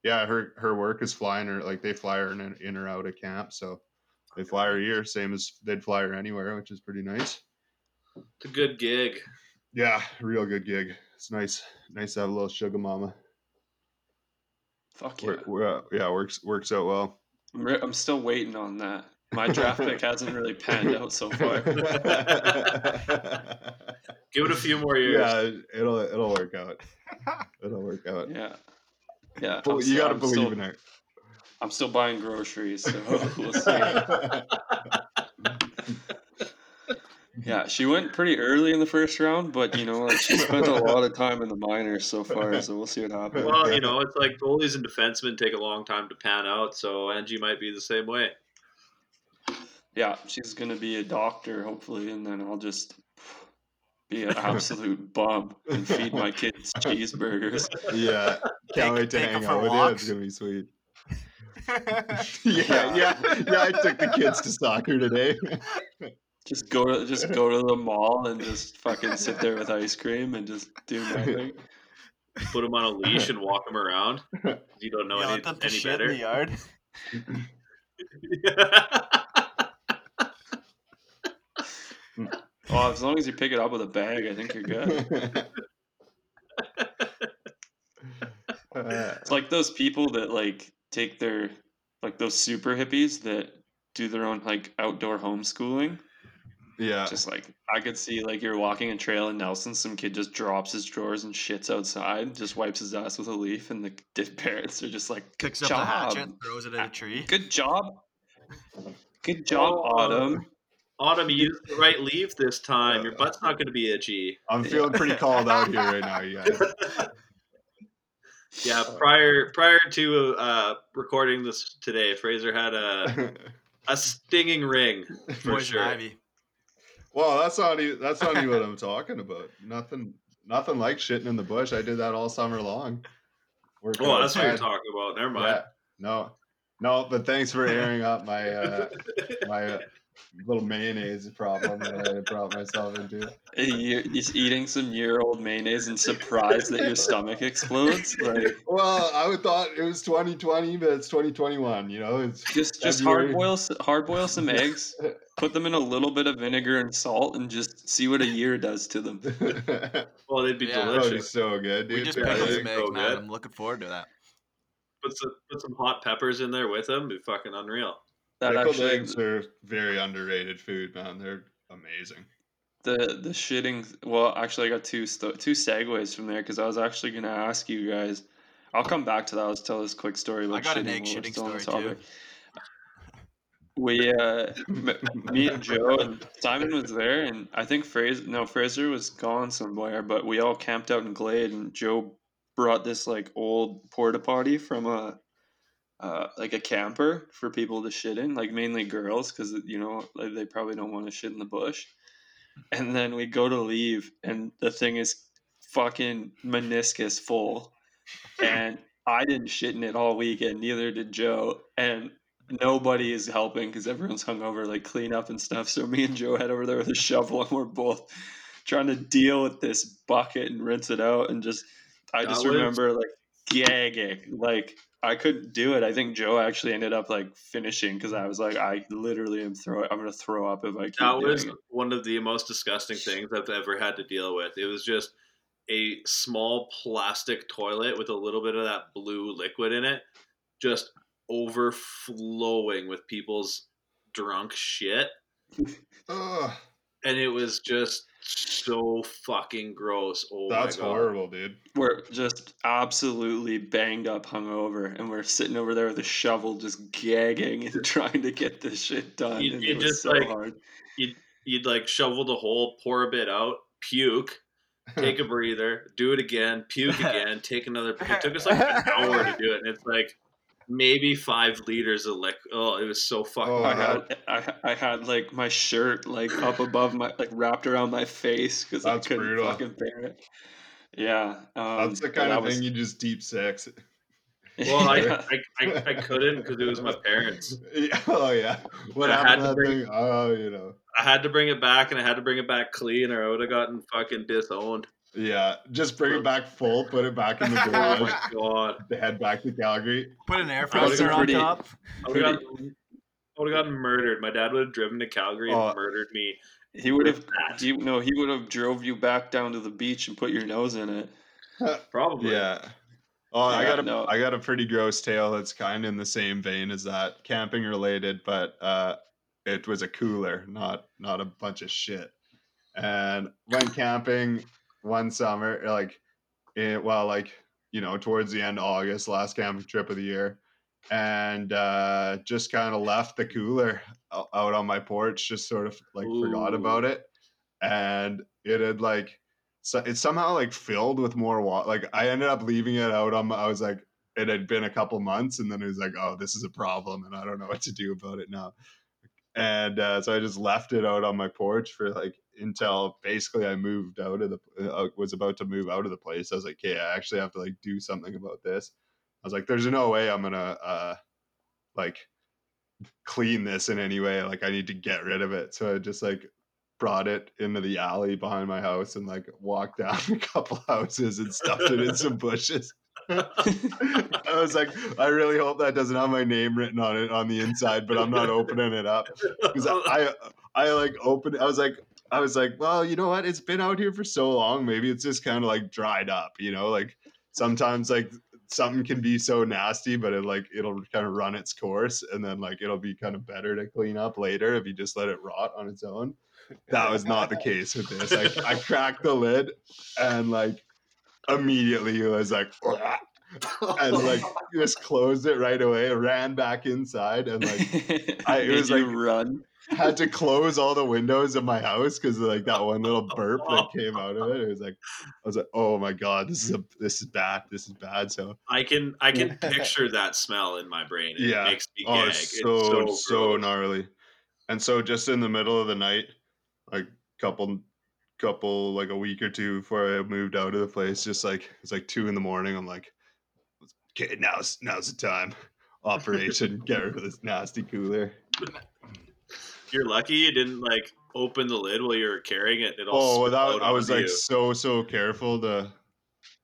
Yeah, her her work is flying her like they fly her in, in or out of camp, so they fly her here, same as they'd fly her anywhere, which is pretty nice. It's a good gig. Yeah, real good gig. It's nice, nice to have a little sugar mama. Fuck yeah. Work, uh, yeah, works works out well. I'm, re- I'm still waiting on that. My draft pick [laughs] hasn't really panned out so far. [laughs] Give it a few more years. yeah, it'll it'll work out. [laughs] It'll work out. Yeah. Yeah. Bel- I'm you still- got to I'm believe still, in it. I'm still buying groceries, so we'll see. Yeah, she went pretty early in the first round, but you know, like she spent a lot of time in the minors so far, so we'll see what happens. Well, you know, it's like goalies and defensemen take a long time to pan out, so Angie might be the same way. Yeah, she's gonna be a doctor hopefully, and then I'll just be an [laughs] absolute bum and feed my kids [laughs] cheeseburgers. yeah, [laughs] can't Take- wait to hang out with you. walks. It's gonna be sweet. yeah, yeah, yeah. I took the kids to soccer today. Just go to just go to the mall and just fucking sit there with ice cream and just do nothing. Put them on a leash and walk them around. You don't know Yell any, at them to any shit in the better. yard. [laughs] Oh, as long as you pick it up with a bag, I think you're good. [laughs] Uh, It's like those people that like take their like those super hippies that do their own like outdoor homeschooling. yeah, Just like I could see like you're walking a trail in Nelson, some kid just drops his drawers and shits outside, just wipes his ass with a leaf, and the d- [laughs] parents are just like, "Good Picks up job, the hatchet and throws it at a tree. good job, good job, Oh. Autumn." Autumn, you used the right leaf this time. Your butt's not going to be itchy. I'm feeling pretty called out here right now, you guys. [laughs] Yeah, prior prior to uh, recording this today, Fraser had a a [laughs] stinging ring for Poison sure. ivy. well, that's not even, that's not even what [laughs] I'm talking about. Nothing, nothing like shitting in the bush. I did that all summer long. Working Oh, that's what you're talking about. Never mind. Yeah, no, no. But thanks for airing up my uh, my uh, little mayonnaise problem that I brought myself into. You're just eating some year-old mayonnaise and surprised that your stomach explodes. Like Well, I would thought it was 2020, but it's 2021. You know, it's just just hard boil hard boil some eggs, [laughs] put them in a little bit of vinegar and salt, and just see what a year does to them. [laughs] Well, they'd be Yeah. That would be delicious. so good, dude. We just yeah, pickled some eggs, man. good. I'm looking forward to that. Put some put some hot peppers in there with them. Be fucking unreal. That Pickled actually, eggs are very underrated food, man. They're amazing. the the shitting. Well, actually, I got two sto- two segues from there because I was actually gonna ask you guys. I'll come back to that. I'll just tell this quick story about I got an shitting egg while we're shitting still on the story, too. topic. We, uh, me and Joe and Simon was there, and I think Fraser, no, Fraser was gone somewhere, but we all camped out in Glade, and Joe brought this like old porta potty from a, uh, like a camper for people to shit in, like mainly girls, because you know like, they probably don't want to shit in the bush. And then we go to leave, and the thing is fucking meniscus full, and I didn't shit in it all weekend. Neither did Joe, and nobody is helping because everyone's hungover, like clean up and stuff. So me and Joe head over there with a shovel, and we're both trying to deal with this bucket and rinse it out. And just, I just remember like gagging, like I couldn't do it. I think Joe actually ended up like finishing because I was like, I literally am throw. I'm gonna throw up if I keep That doing was it. one of the most disgusting things I've ever had to deal with. It was just a small plastic toilet with a little bit of that blue liquid in it, just overflowing with people's drunk shit. [laughs] Ugh, And it was just so fucking gross. Oh that's my god. horrible, dude. We're just absolutely banged up, hungover, and we're sitting over there with a shovel, just gagging and [laughs] trying to get this shit done. You- and you it was just, so like, hard. You'd like shovel the hole, pour a bit out, puke, take a [laughs] breather, do it again, puke [laughs] again, take another. It took us like an hour to do it, and it's like maybe five liters of liquid. Oh, it was so fucking. Oh, I had I, I had like my shirt like up above my like wrapped around my face because I That's couldn't brutal. fucking bear it. Yeah, um, That's the kind of was- thing you just deep sex. Well, I, Yeah. [laughs] I, I, I couldn't because it was my parents. Oh yeah. What I happened to had that to thing? Oh, you know. I had to bring it back, and I had to bring it back clean, or I would have gotten fucking disowned. Yeah, just bring it back full, put it back in the [laughs] Oh garage, my god! head back to Calgary. Put an air I was freshener on pretty- top. I would have gotten, I would have gotten murdered. My dad would have driven to Calgary and Oh. murdered me. He would have. that. Do you know? He would have drove you back down to the beach and put your nose in it. Probably. Yeah. Oh, I got a I no. got a pretty gross tale that's kind of in the same vein as that, camping related, but uh, it was a cooler, not not a bunch of shit. And went camping one summer, like, it, well, like you know, towards the end of August, last camping trip of the year, and uh, just kind of left the cooler out on my porch, just sort of like forgot about it, and it had like so it's somehow like filled with more water. Like I ended up leaving it out on. My, I was like, it had been a couple months, and then it was like, oh, this is a problem, and I don't know what to do about it now. And uh, so I just left it out on my porch for like until basically I moved out of the uh, was about to move out of the place. I was like, okay, I actually have to like do something about this. I was like, there's no way I'm gonna uh like clean this in any way. Like I need to get rid of it. So I just like brought it into the alley behind my house and like walked [laughs] down a couple houses and stuffed it in some bushes. [laughs] I was like, I really hope that doesn't have my name written on it on the inside, but I'm not opening it up because I, I like opened. I was like, I was like, well, you know what? It's been out here for so long. Maybe it's just kind of like dried up. You know, like sometimes like something can be so nasty, but it like it'll kind of run its course, and then like it'll be kind of better to clean up later if you just let it rot on its own. That was not the case with this. I, I cracked the lid and like immediately it was like [laughs] and like just closed it right away, ran back inside and like I- it [laughs] was like- run. Had to close all the windows of my house because like that one little [laughs] burp that came out of it. It was like I was like, oh my god, this is a this is bad. This is bad. So I can I can [laughs] picture that smell in my brain. It Yeah. makes me oh, gag. it's so It's so, gross. gnarly. And so just in the middle of the night, like couple couple like a week or two before I moved out of the place, just like it's like two in the morning. I'm like, okay, now's now's the time. [laughs] Operation, get rid of this nasty cooler. You're lucky you didn't like open the lid while you were carrying it. It all Oh, without I was like you. so so careful to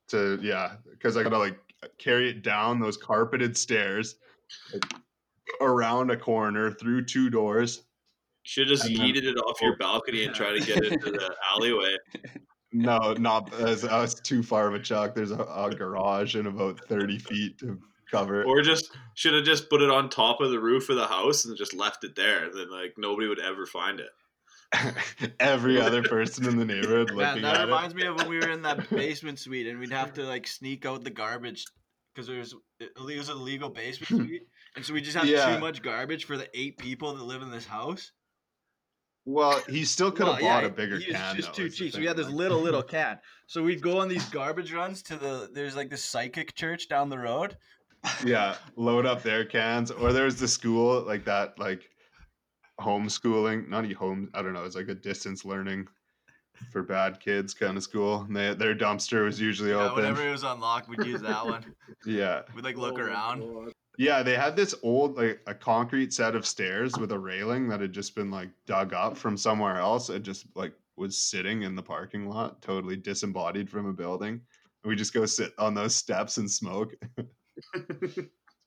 to yeah, because I gotta like carry it down those carpeted stairs, like, around a corner through two doors. Should have just yeeted it off your balcony and try to get [laughs] into the alleyway. No, not as I was too far of a chuck. There's a, a garage and about thirty feet to cover. it. Or just should have just put it on top of the roof of the house and just left it there. Then like nobody would ever find it. [laughs] Every [laughs] other person in the neighborhood Man, looking that at reminds me of when we were in that [laughs] basement suite and we'd have to like sneak out the garbage because there was it was a legal basement hmm. suite, and so we just had Yeah. too much garbage for the eight people that live in this house. Well, he still could have Well, bought yeah, a bigger he was can. just though, too cheap. So we had this little little can. So we'd go on these garbage runs to the there's like this psychic church down the road. Yeah load up their cans or there's the school like that like homeschooling not even home i don't know it's like a distance learning for bad kids kind of school and they, their dumpster was usually Yeah, open whenever it was unlocked, we'd use that one. [laughs] yeah We'd like look Oh around. God. yeah they had this old like a concrete set of stairs with a railing that had just been like dug up from somewhere else it just like was sitting in the parking lot totally disembodied from a building we just go sit on those steps and smoke [laughs] [laughs]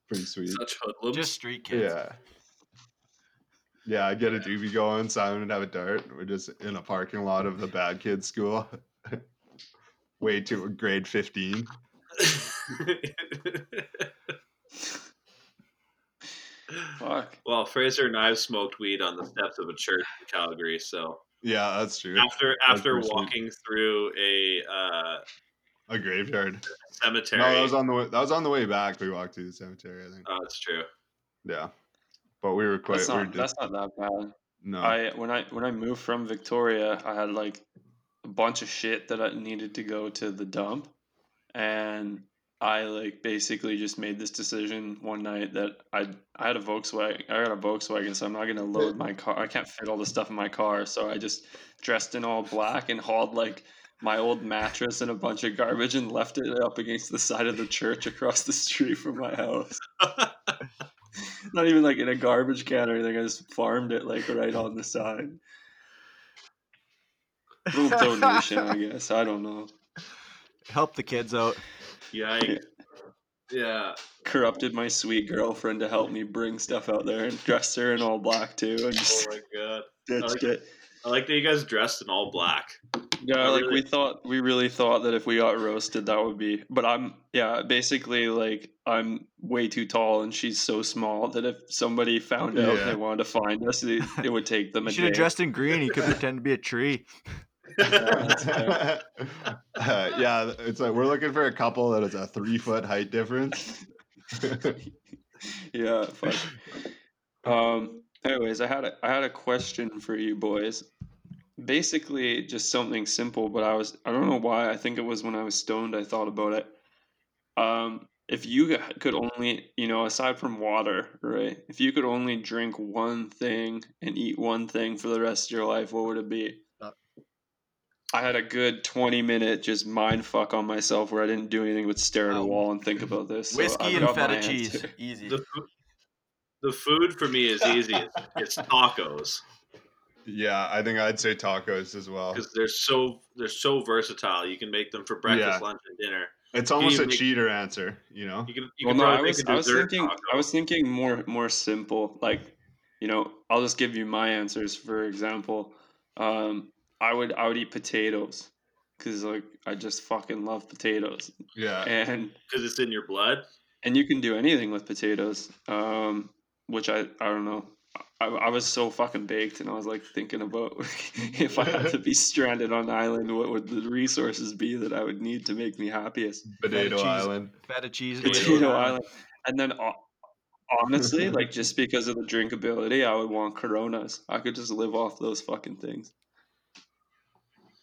Pretty sweet. Such hoodlums. Just street kids. Yeah. Yeah, I get a doobie going. Simon would have a dart. We're just in a parking lot of the bad kids school. [laughs] Way to grade 15. Fuck. well, Fraser and I have smoked weed on the steps of a church in Calgary. So Yeah, that's true. after after pretty sweet. walking through a uh, A graveyard. cemetery, No, that was on the way. That was on the way back. We walked to the cemetery. I think. oh, that's true. Yeah, but we were quite. That's we were not, just, that's not that bad. no. I when I when I moved from Victoria, I had like a bunch of shit that I needed to go to the dump, and I like basically just made this decision one night that I I had a Volkswagen. I got a Volkswagen, so I'm not gonna load my car. I can't fit all the stuff in my car, so I just dressed in all black and hauled like my old mattress and a bunch of garbage and left it up against the side of the church across the street from my house. [laughs] Not even like in a garbage can or anything. I just farmed it like right on the side. little donation, I guess. I don't know. Help the kids out. Yikes. Yeah. Corrupted my sweet girlfriend to help me bring stuff out there and dressed her in all black too and Oh my god. ditched like- it. I like that you guys dressed in all black. Yeah, I like really- we thought, we really thought that if we got roasted, that would be. But I'm, yeah, basically, like I'm way too tall, and she's so small that if somebody found out they wanted to find us, it, it would take them [laughs] You a should have dressed in green. You could [laughs] pretend to be a tree. Uh, [laughs] yeah, it's like we're looking for a couple that is a three foot height difference. yeah. Fuck. Um. Anyways, I had a, I had a question for you boys. Basically, just something simple, but I was I don't know why. I think it was when I was stoned. I thought about it. Um, if you could only, you know, aside from water, right? If you could only drink one thing and eat one thing for the rest of your life, what would it be? I had a good twenty minute just mind fuck on myself where I didn't do anything but stare at a wall and think about this. Whiskey I've and got my feta answer. cheese. [laughs] Easy. The, fu- the food for me is easy. It's tacos yeah, I think I'd say tacos as well. because they're so they're so versatile. You can make them for breakfast, Yeah. lunch, and dinner. It's almost a make- cheater answer, you know? You can you well, can no, I was, make a I was thinking, taco. I was thinking more, more simple. Like, you know, I'll just give you my answers. For example, um, I would, I would eat potatoes because, like, I just fucking love potatoes, Yeah. and [laughs] because it's in your blood. and you can do anything with potatoes. Um, which I, I don't know. I, I was so fucking baked, and I was like thinking about [laughs] if I had to be stranded on an island, what would the resources be that I would need to make me happiest? Potato cheese. Island. Feta cheese. Potato Potato Potato Island. Island. And then uh, honestly, [laughs] like just because of the drinkability, I would want Coronas. I could just live off those fucking things.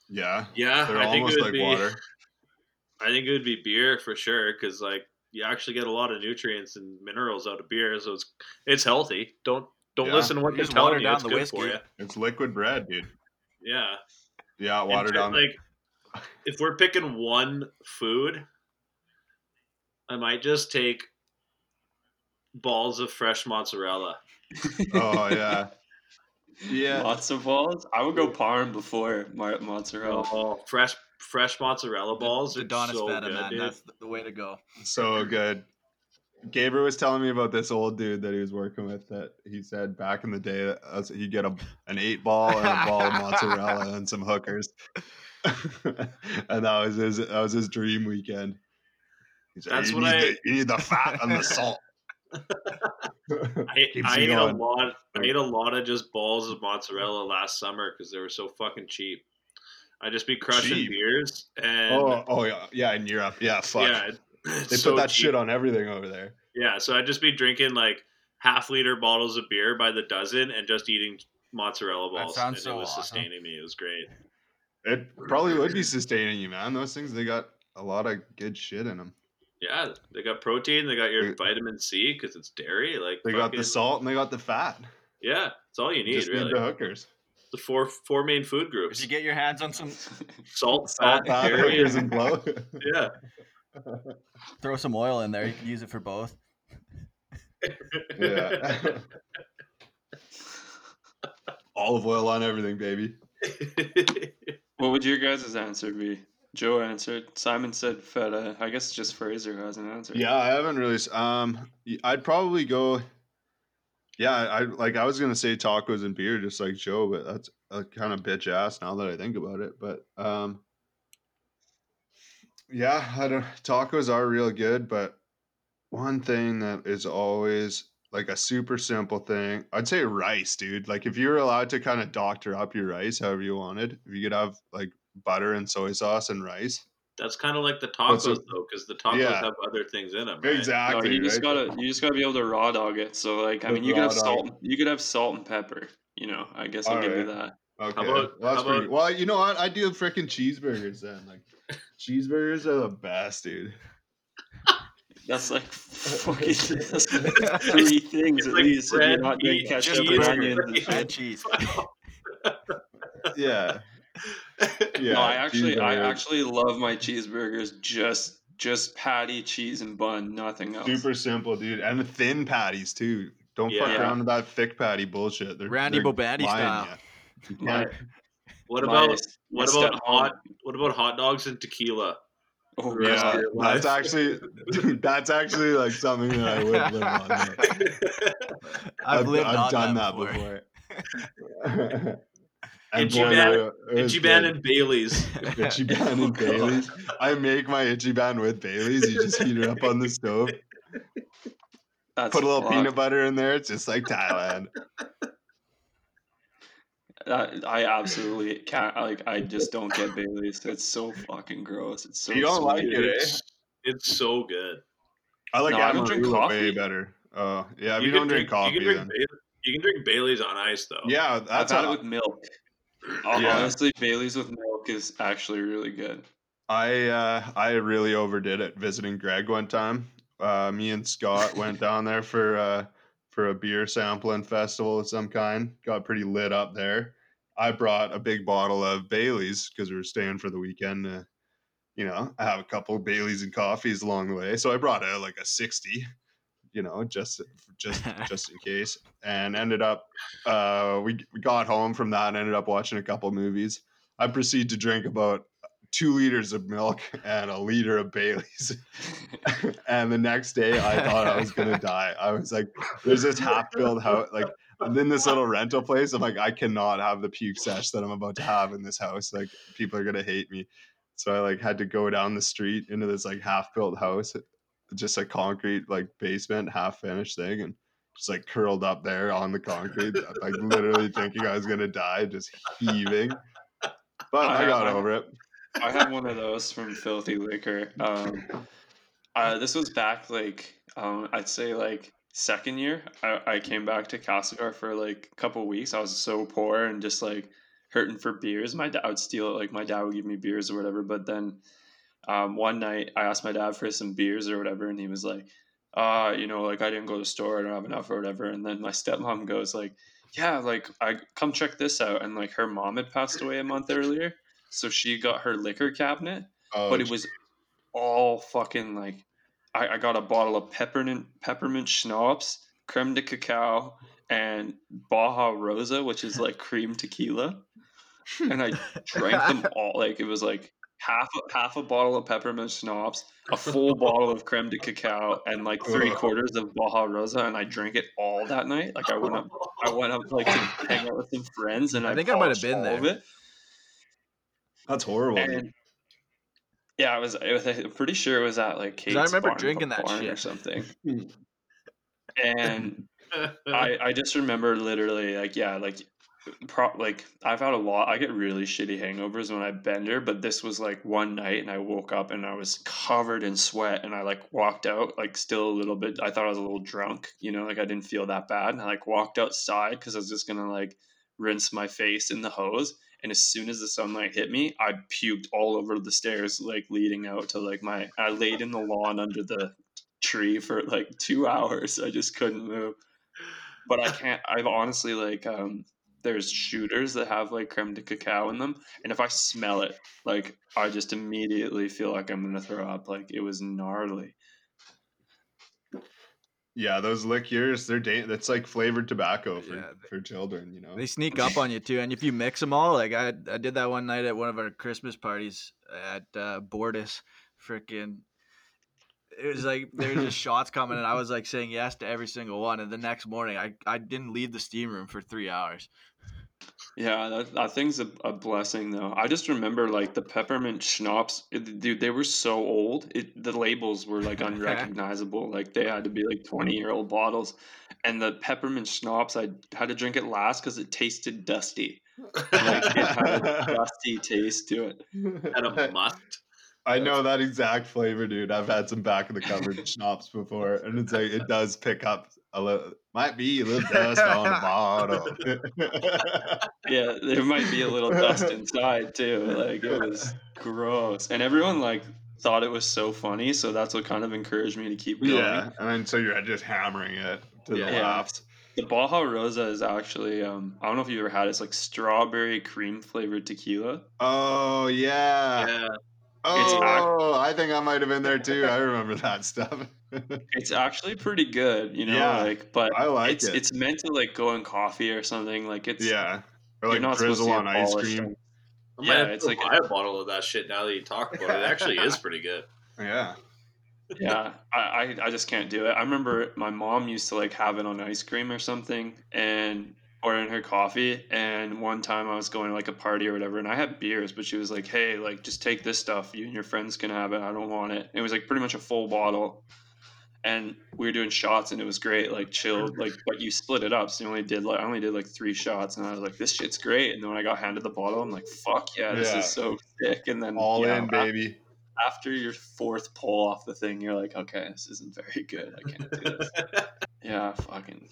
Yeah. Yeah, They're I think almost it would like be. water. [laughs] I think it would be beer for sure because like you actually get a lot of nutrients and minerals out of beer, so it's it's healthy. Don't don't Yeah. listen to what You they're just water telling you. down It's the good for whiskey. you. It's liquid bread, dude. Yeah, Yeah, And water just, down. Like if we're picking one food, I might just take balls of fresh mozzarella. oh yeah. [laughs] Yeah. Lots of balls. I would go parm before my mozzarella. Oh, fresh fresh mozzarella balls The are so feta, good, man. dude. That's the- the way to go. So good. Gabriel was telling me about this old dude that he was working with that he said back in the day uh, that us- he'd get a, an eight ball and a ball of mozzarella [laughs] and some hookers. [laughs] and that was his that was his dream weekend. He said, That's you, what need I- the, you need the fat and the salt. [laughs] I, Keeps I ate a lot. I ate a lot of just balls of mozzarella last summer because they were so fucking cheap. I just be crushing Cheap? beers and Oh, oh yeah, yeah, in Europe. Yeah, fuck. yeah, [laughs] they so put that cheap. shit on everything over there. Yeah, so I'd just be drinking like half liter bottles of beer by the dozen and just eating mozzarella That balls. sounds and so it was awesome. sustaining me. It was great. It probably would be sustaining you, man. Those things they got a lot of good shit in them. Yeah, they got protein. They got your They- vitamin C because it's dairy. Like They got the salt and they got the fat. Yeah, it's all you need Just really. need the hookers. The four four main food If groups: you get your hands on some, [laughs] salt, Salt, fat, fat, dairy, and, and blow. [laughs] yeah. [laughs] throw some oil in there. You can use it for both. yeah. Olive oil on everything, baby. What would your guys' answer be? Joe answered. Simon said feta. I guess just Fraser hasn't answered. Yeah, I haven't really. s- Um, y- I'd probably go. Yeah, I like. I was gonna say tacos and beer, just like Joe, but that's a kind of bitch ass now that I think about it. But um, yeah, I don't. Tacos are real good, but one thing that is always like a super simple thing, I'd say rice, dude. Like if you were allowed to kind of doctor up your rice however you wanted, if you could have like butter and soy sauce and rice. That's kind of like the tacos a- though, because the tacos Yeah. have other things in them. No, Exactly. you just right? gotta you just gotta be able to raw dog it. So like I mean you could raw have dog. salt you could have salt and pepper. You know, I guess I'll give you that. Okay. about- well, that's how pretty. about- Well, you know what? I do freaking cheeseburgers then. Like, cheeseburgers are the best, dude. That's like [laughs] fucking that's like [laughs] three things it's at like least. If you're not doing meat, ketchup Just and cheese. onions and and shit. cheese. Yeah. Yeah. [laughs] no, I actually I actually love my cheeseburgers just just patty, cheese, and bun, nothing else. super simple, dude, and the thin patties too. Don't fuck Yeah. around with that thick patty bullshit. They're, Randy they're Bobanti style. ya. You can't- What about my what about stepmom- hot what about hot dogs and tequila? Oh yeah. of that's actually dude, [laughs] that's actually like something that I would live on. yeah. [laughs] I've, lived I've on done that, that before. Before. And Itchy Ban- it was Ichiban and Bailey's. Ichiban and [laughs] Bailey's. I make my Ichiban with Bailey's. You just heat it up on the stove. That's Put a little fucked. peanut butter in there. It's just like Thailand. That, I absolutely can't. Like, I just don't get Bailey's. It's so fucking gross. It's so. You don't like it, eh? It's, it's so good. I like No, I don't drink coffee. way better. Oh, yeah. If you, can don't drink, coffee, You can drink, then. Bailey- you can drink Bailey's on ice though. Yeah, I've that's had it how with milk. Uh, Yeah. Honestly, Bailey's with milk is actually really good. I uh, I really overdid it visiting Greg one time. Uh, me and Scott went [laughs] down there for uh, for a beer sampling festival of some kind. Got pretty lit up there. I brought a big bottle of Bailey's because we were staying for the weekend. To, you know, I have a couple of Baileys and coffees along the way, so I brought a like a sixty. You know, just just [laughs] just in case, and ended up uh, we we got home from that and ended up watching a couple movies. I proceed to drink about two liters of milk [laughs] and a liter of Bailey's. [laughs] and the next day, I thought I was gonna die. I was like, "There's this half-built house, like in this little rental place." I'm like, "I cannot have the puke sesh that I'm about to have in this house. Like, people are gonna hate me." So I like had to go down the street into this like half-built house, just a concrete like basement, half-finished thing, and just like curled up there on the concrete, like literally thinking I was gonna die, just heaving. But I got over it. I had one of those from Filthy Liquor. Um, uh, this was back like um, I'd say like second year. I, I came back to Castlegar for like a couple weeks. I was so poor and just like hurting for beers. My dad would steal it. Like my dad would give me beers or whatever. But then um, one night I asked my dad for some beers or whatever, and he was like, "Uh, you know, like I didn't go to the store. I don't have enough or whatever." And then my [laughs] stepmom goes like, "Yeah, like I come check this out." And like her mom had passed away a month earlier, so she got her liquor cabinet Oh, but it was all fucking like I, I got a bottle of peppermint peppermint schnapps, creme de cacao, and Baja Rosa, which is like cream tequila, and I drank them [laughs] all. Like it was like half a, half a bottle of peppermint schnapps, a [laughs] full bottle of creme de cacao, and like three quarters of Baja Rosa, and I drank it all that night. Like I went up, I went up like to [laughs] hang out with some friends, and I, I think I might have been there. That's horrible. And yeah, I was, I was. I'm pretty sure it was at like Kate's I remember drinking that barn or something. [laughs] and I, I just remember literally like yeah like pro- like I've had a lot I get really shitty hangovers when I bender but this was like one night and I woke up and I was covered in sweat and I like walked out like still a little bit I thought I was a little drunk you know like I didn't feel that bad and I like walked outside because I was just gonna like rinse my face in the hose and as soon as the sunlight hit me I puked all over the stairs like leading out to like my I laid in the lawn under the tree for like two hours I just couldn't move but I can't. I've honestly like um. There's shooters that have like creme de cacao in them, and if I smell it, like I just immediately feel like I'm gonna throw up. Like it was gnarly. Yeah, those liqueurs, they're da- that's like flavored tobacco for, Yeah, for children, you know. They sneak up on you too, and if you mix them all, like I, I did that one night at one of our Christmas parties at uh, Bordis, freaking. It was like there were just [laughs] shots coming, and I was like saying yes to every single one. And the next morning, I, I didn't leave the steam room for three hours. Yeah, that, that thing's a, a blessing though. I just remember like the peppermint schnapps, it, dude. They were so old. It the labels were like [laughs] unrecognizable. like they had to be like twenty year old bottles, and the peppermint schnapps, I had to drink it last because it tasted dusty. Like it had a [laughs] dusty taste to it. Had a must. I know that exact flavor, dude. I've had some back of the cupboard schnapps before, and it's like it does pick up a little. Might be a little dust on the [laughs] bottom. Yeah, there might be a little dust [laughs] inside too. Like it was gross, and everyone like thought it was so funny. So that's what kind of encouraged me to keep going. yeah, and then so you're just hammering it to the Yeah. laughs. The Baja Rosa is actually um, I don't know if you've ever had it. It's like strawberry cream flavored tequila. Oh yeah. Yeah. Oh, I think I might have been there too. I remember that stuff. [laughs] It's actually pretty good, you know. Yeah, like, but I like it's it. it's meant to like go in coffee or something. Like it's yeah, or you're like not supposed drizzle to on ice cream. I might Yeah, it's like buy a bottle of that shit now that you talk about it. It actually is [laughs] pretty good. Yeah. yeah, I, I I just can't do it. I remember my mom used to like have it on ice cream or something, and or in her coffee. And one time I was going to like a party or whatever, and I had beers, but she was like, "Hey, like just take this stuff. You and your friends can have it. I don't want it." It was like pretty much a full bottle, and we were doing shots, and it was great, like chilled, like but you split it up, so you only did like I only did like three shots, and I was like, "This shit's great." And then when I got handed the bottle, I'm like, "Fuck yeah, this Yeah. is so sick." And then All in, baby. after your fourth pull off the thing, you're like, okay, this isn't very good. I can't do this. [laughs] yeah, fucking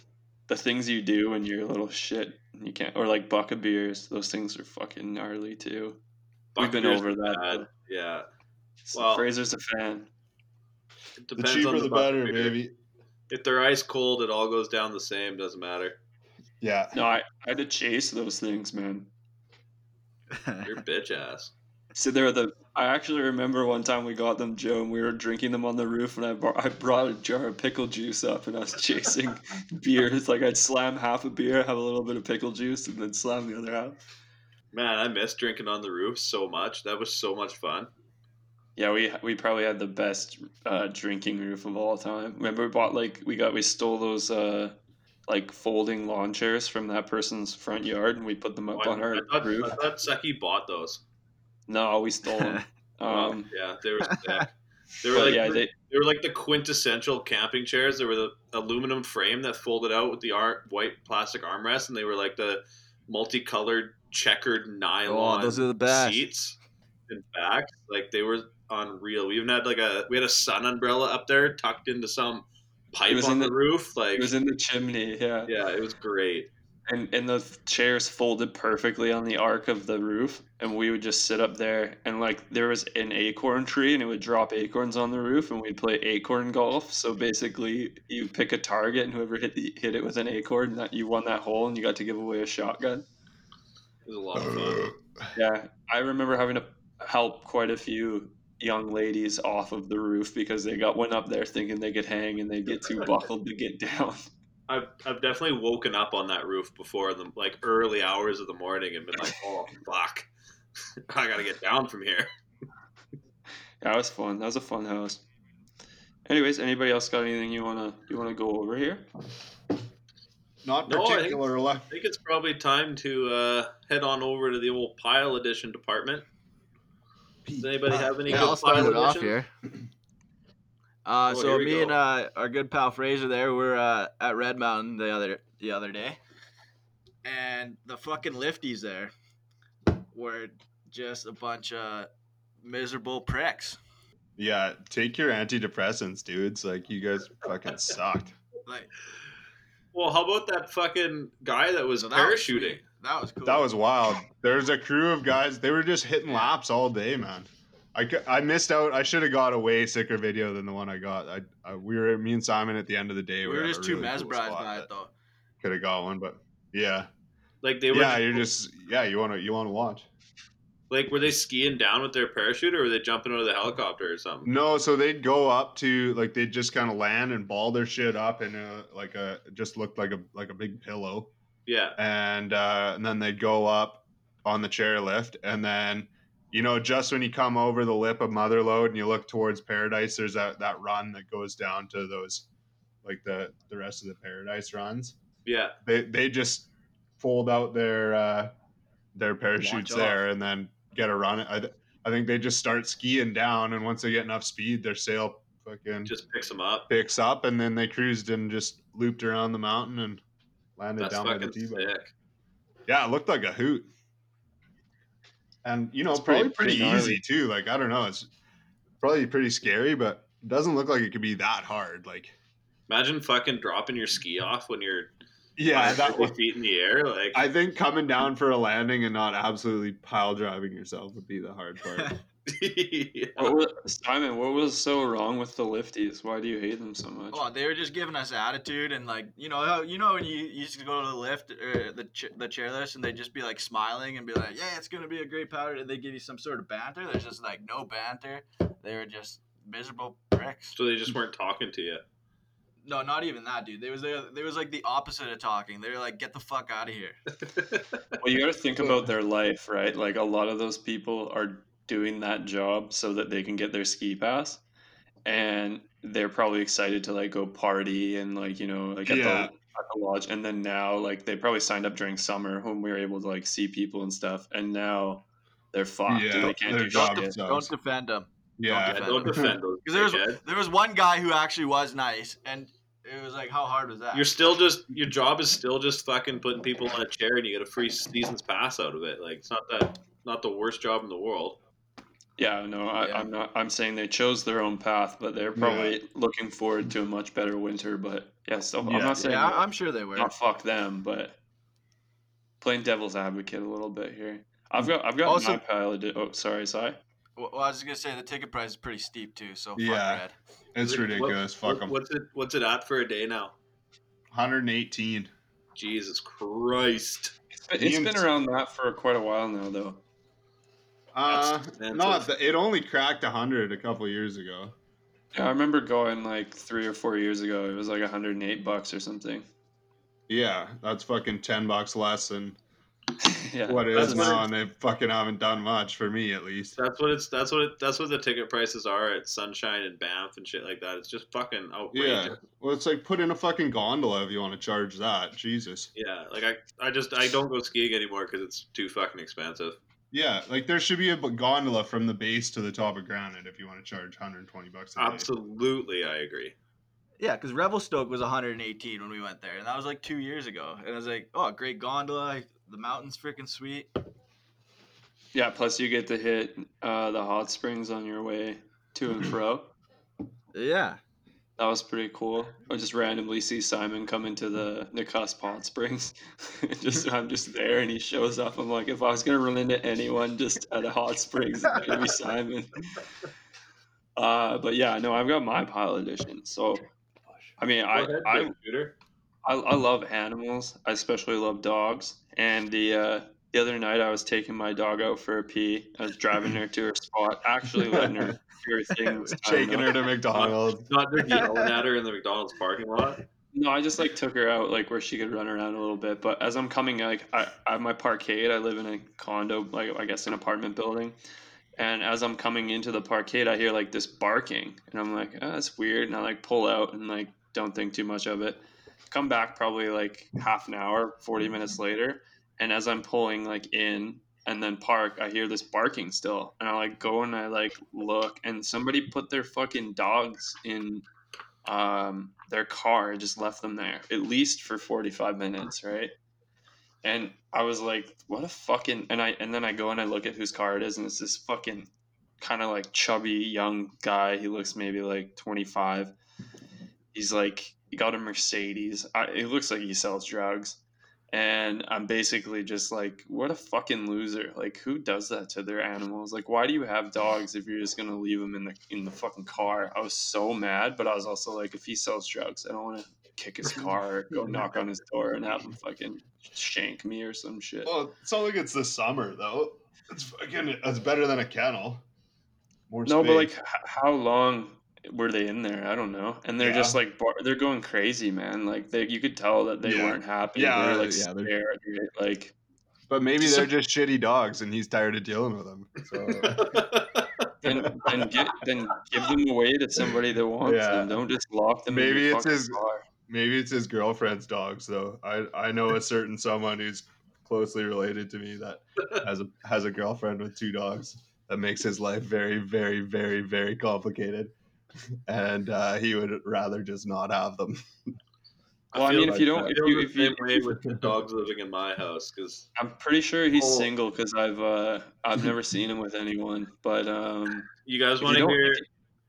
the things you do when you're a little shit, and you can't, or like bucket beers. Those things are fucking gnarly too. We've been over that. bad. Yeah. So Well- Fraser's a fan. It The cheaper, on the, the, better, Buccaneer. baby. If they're ice cold, it all goes down the same. Doesn't matter. Yeah. No, I, I had to chase those things, man. You're bitch ass. So they're the. I actually remember one time we got them, Joe, and we were drinking them on the roof, and I brought, I brought a jar of pickle juice up, and I was chasing [laughs] beers. Like I'd slam half a beer, have a little bit of pickle juice, and then slam the other half. Man, I miss drinking on the roof so much. That was so much fun. Yeah, we we probably had the best uh, drinking roof of all time. Remember, we bought like we got we stole those uh, like folding lawn chairs from that person's front yard, and we put them up Oh, I, on our I thought, roof. I thought Seki bought those. No, we stole them. [laughs] Um, yeah, they were. [laughs] Yeah. They were like yeah, they, they were like the quintessential camping chairs. They were the aluminum frame that folded out with the ar- white plastic armrest, and they were like the multicolored checkered nylon Oh, those are the best. seats and backs. Like they were unreal. We even had like a we had a sun umbrella up there tucked into some pipe on in the, the- roof. Like it was in the chimney. Yeah. yeah, it was great. And and the chairs folded perfectly on the arc of the roof and we would just sit up there and like there was an acorn tree and it would drop acorns on the roof and we'd play acorn golf. So basically you pick a target and whoever hit the, hit it with an acorn that you won that hole and you got to give away a shotgun. It was a lot of fun. Uh. yeah i remember having to help quite a few young ladies off of the roof because they got went up there thinking they could hang and they'd get too [laughs] buckled to get down I've I've definitely woken up on that roof before in the like early hours of the morning and been like, [laughs] oh fuck, [laughs] I gotta get down from here. Yeah, that was fun. That was a fun house. Anyways, anybody else got anything you wanna you wanna go over here? Not No, I think- particularly. I think it's probably time to uh, head on over to the old pile edition department. Does anybody have any Yeah, good I'll start pile it off edition? [clears throat] here. Uh, Oh, so me go. and uh, our good pal Fraser there were uh, at Red Mountain the other the other day, and the fucking lifties there were just a bunch of miserable pricks. Yeah, take your antidepressants, dudes. Like you guys fucking sucked. [laughs] Like Well, how about that fucking guy that was so that parachuting? sweet. that was cool. That was wild. There's a crew of guys. They were just hitting laps all day, man. I, I missed out. I should have got a way sicker video than the one I got. I, I we were me and Simon at the end of the day. we were just too mesmerized by it though. Could have got one, but yeah, Like they were. yeah. You're just yeah. You want to you want to watch? Like, were they skiing down with their parachute, or were they jumping out of the helicopter or something? No, so they'd go up to like they'd just kind of land and ball their shit up and like a just looked like a like a big pillow, Yeah, and uh, and then they'd go up on the chairlift, and then you know just when you come over the lip of Motherlode and you look towards Paradise, there's that that run that goes down to those like the the rest of the Paradise runs. yeah. They they just fold out their uh, their parachutes off. there and then get a run. I I think they just start skiing down, and once they get enough speed, their sail fucking Just picks them up. picks up, and then they cruised and just looped around the mountain and landed That's down by the T-bar. sick. Yeah, it looked like a hoot. And you know, It's probably pretty- pretty, pretty easy too. Like I don't know, it's probably pretty scary, but it doesn't look like it could be that hard. Like Imagine fucking dropping your ski off when you're yeah, that was, feet in the air. Like, I think coming down for a landing and not absolutely pile driving yourself would be the hard part. [laughs] Yeah. [laughs] What was, Simon, what was so wrong with the lifties? Why do you hate them so much? Oh, they were just giving us attitude and like you know you know when you used to go to the lift or the ch- the chairlifts and they'd just be like smiling and be like, yeah, it's gonna be a great powder, and they give you some sort of banter. There's just like no banter. They were just miserable pricks. so they just weren't talking to you. No, not even that, dude. They was there. There was like the opposite of talking. They were like, get the fuck out of here. [laughs] Well, you got to think about their life, right? Like a lot of those people are doing that job so that they can get their ski pass, and they're probably excited to like go party and like you know like at, the, at the lodge. And then now like they probably signed up during summer when we were able to like see people and stuff, and now they're fucked. Yeah, and they can't their do job shit. is- Don't defend them. Yeah, Yeah, don't defend those. [laughs] Because there was there was one guy who actually was nice, and it was like, how hard was that? You're still just your job is still just fucking putting people on a chair and you get a free season's pass out of it. Like it's not that not the worst job in the world. Yeah, no, I, Yeah. I'm not. I'm saying they chose their own path, but they're probably looking forward to a much better winter. But yeah, so I'm not saying yeah, I'm sure they were. not fuck them, but playing devil's advocate a little bit here. I've got I've got Also- my pilot. Oh, sorry, sorry. Well, I was just gonna say the ticket price is pretty steep too. So fuck Yeah. red. it's What- ridiculous. Fuck them. What's it what's it at for a day now? 118. Jesus Christ. It's been, it's been around that for quite a while now, though. Uh, expensive. not the, it only cracked 100 a couple years ago. Yeah, I remember going like three or four years ago. It was like 108 bucks or something. Yeah, that's fucking 10 bucks less than [laughs] yeah, what it That's is what now, and they fucking haven't done much for me at least. That's what it's that's what it, that's what the ticket prices are at Sunshine and Banff and shit like that. It's just fucking outrageous. Yeah, well, it's like put in a fucking gondola if you want to charge that. Jesus. Yeah, like I, I just I don't go skiing anymore because it's too fucking expensive. Yeah, like there should be a gondola from the base to the top of Granite if you want to charge 120 bucks a day. Absolutely, I agree. Yeah, because Revelstoke was 118 when we went there, and that was like two years ago. And I was like, oh, great gondola. The mountain's freaking sweet. yeah. Plus, you get to hit uh, the hot springs on your way to and fro. Yeah. That was pretty cool. I just randomly see Simon come into the Nakusp Hot Springs. [laughs] just I'm just there and he shows up. I'm like, if I was gonna run into anyone just at a hot springs, gonna be Simon. [laughs] Uh, but yeah, no, I've got my pile edition. So, I mean, I I, I I love animals. I especially love dogs. And the uh, the other night, I was taking my dog out for a pee. I was driving her to her spot, actually letting her [laughs] do her thing. this time, Taking her to McDonald's. [laughs] Not just yelling at her in the McDonald's parking lot. No, I just like took her out like where she could run around a little bit. But as I'm coming, like I, I have my parkade. I live in a condo, like I guess an apartment building. And as I'm coming into the parkade, I hear like this barking, and I'm like, oh, that's weird. And I like pull out and like don't think too much of it. Come back probably like half an hour, 40 minutes later, and as I'm pulling like in and then park, I hear this barking still, and I like go and I like look, and somebody put their fucking dogs in um, their car and just left them there at least for 45 minutes, right? And I was like, what a fucking and I and then I go and I look at whose car it is and it's this fucking kind of like chubby young guy. He looks maybe like 25. He's like he got a Mercedes. I, it looks like he sells drugs. And I'm basically just like, what a fucking loser! Like, who does that to their animals? Like, why do you have dogs if you're just gonna leave them in the in the fucking car? I was so mad, but I was also like, if he sells drugs, I don't want to kick his [laughs] car, or go knock on his door, and have him fucking shank me or some shit. Well, it's not like it's the summer though. It's fucking. It's better than a kennel. More No, but like, h- how long were they in there? I don't know. And they're just like, bar- they're going crazy, man. Like, they, you could tell that they Yeah. weren't happy. Yeah, they were like yeah, they're- scared. Like, But maybe they're just shitty dogs, and he's tired of dealing with them. So [laughs] then then get then give them away to somebody that wants Yeah. them. Don't just lock them. in Maybe your it's his- car. maybe it's his girlfriend's dogs, though. I I know a certain someone who's closely related to me that has a has a girlfriend with two dogs. That makes his life very, very, very, very complicated, [laughs] and uh, he would rather just not have them. Well, I feel mean, if you don't- if you- the if you- same way with the dogs living in my house because I'm pretty sure he's Oh. single because I've uh, I've never seen him with anyone. But um, you guys want to hear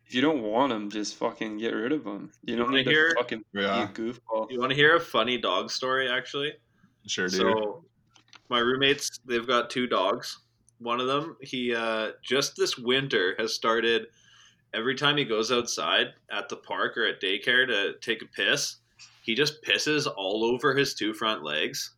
if you don't want him, just fucking get rid of him. You don't wanna to hear- fucking be a goofball. you want to hear a funny dog story actually sure, dude. So, my roommates, they've got two dogs. One of them, he uh, just this winter has started. Every time he goes outside at the park or at daycare to take a piss, he just pisses all over his two front legs.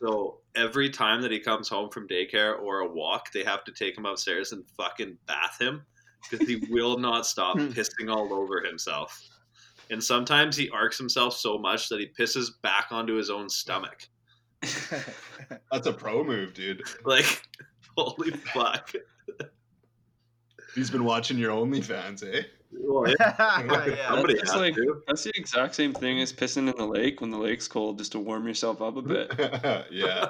So every time that he comes home from daycare or a walk, they have to take him upstairs and fucking bath him because he [laughs] will not stop hmm. pissing all over himself. And sometimes he arcs himself so much that he pisses back onto his own stomach. [laughs] That's a pro move, dude. Like, [laughs] holy fuck. He's been watching your OnlyFans, eh? Well, yeah. [laughs] Somebody That's like to. that's the exact same thing as pissing in the lake when the lake's cold, just to warm yourself up a bit. [laughs] yeah.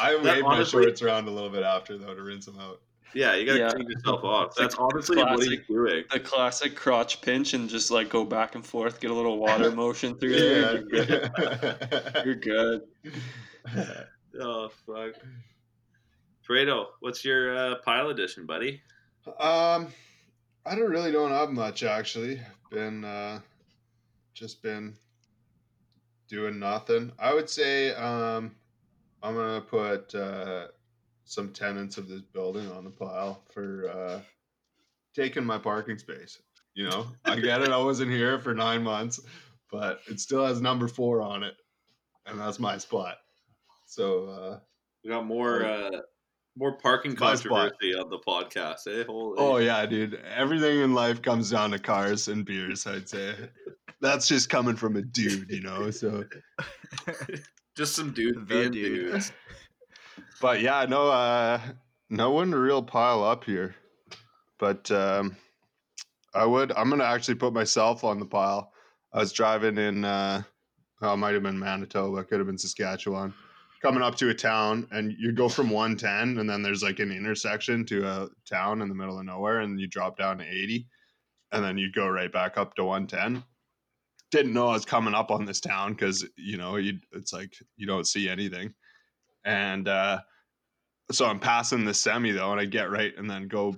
I That wave my shorts around a little bit after though to rinse them out. Yeah, you gotta Yeah. clean yourself off. It's like That's honestly what he's classic. doing. The classic crotch pinch and just like go back and forth, get a little water [laughs] motion through there. You're good. You're good. Oh fuck. Fredo, what's your uh, pile edition, buddy? Um, I don't really don't have much actually. Been uh, just been doing nothing. I would say um, I'm gonna put uh, some tenants of this building on the pile for uh, taking my parking space. You know, I get it. I wasn't here for nine months, but it still has number four on it, and that's my spot. So uh, We got more uh, more parking controversy on the podcast. Eh? Holy. Oh yeah, dude. Everything in life comes down to cars and beers, I'd say. That's just coming from a dude, you know. So [laughs] Just some dudes The being dude. dudes. [laughs] but yeah, no uh no one to real pile up here. But um I would I'm gonna actually put myself on the pile. I was driving in uh oh, it might have been Manitoba, could have been Saskatchewan. Coming up to a town and you go from 110 and then there's like an intersection to a town in the middle of nowhere and you drop down to 80 and then you go right back up to 110 didn't know I was coming up on this town because you know you it's like you don't see anything, and uh, so I'm passing the semi though, and I get right and then go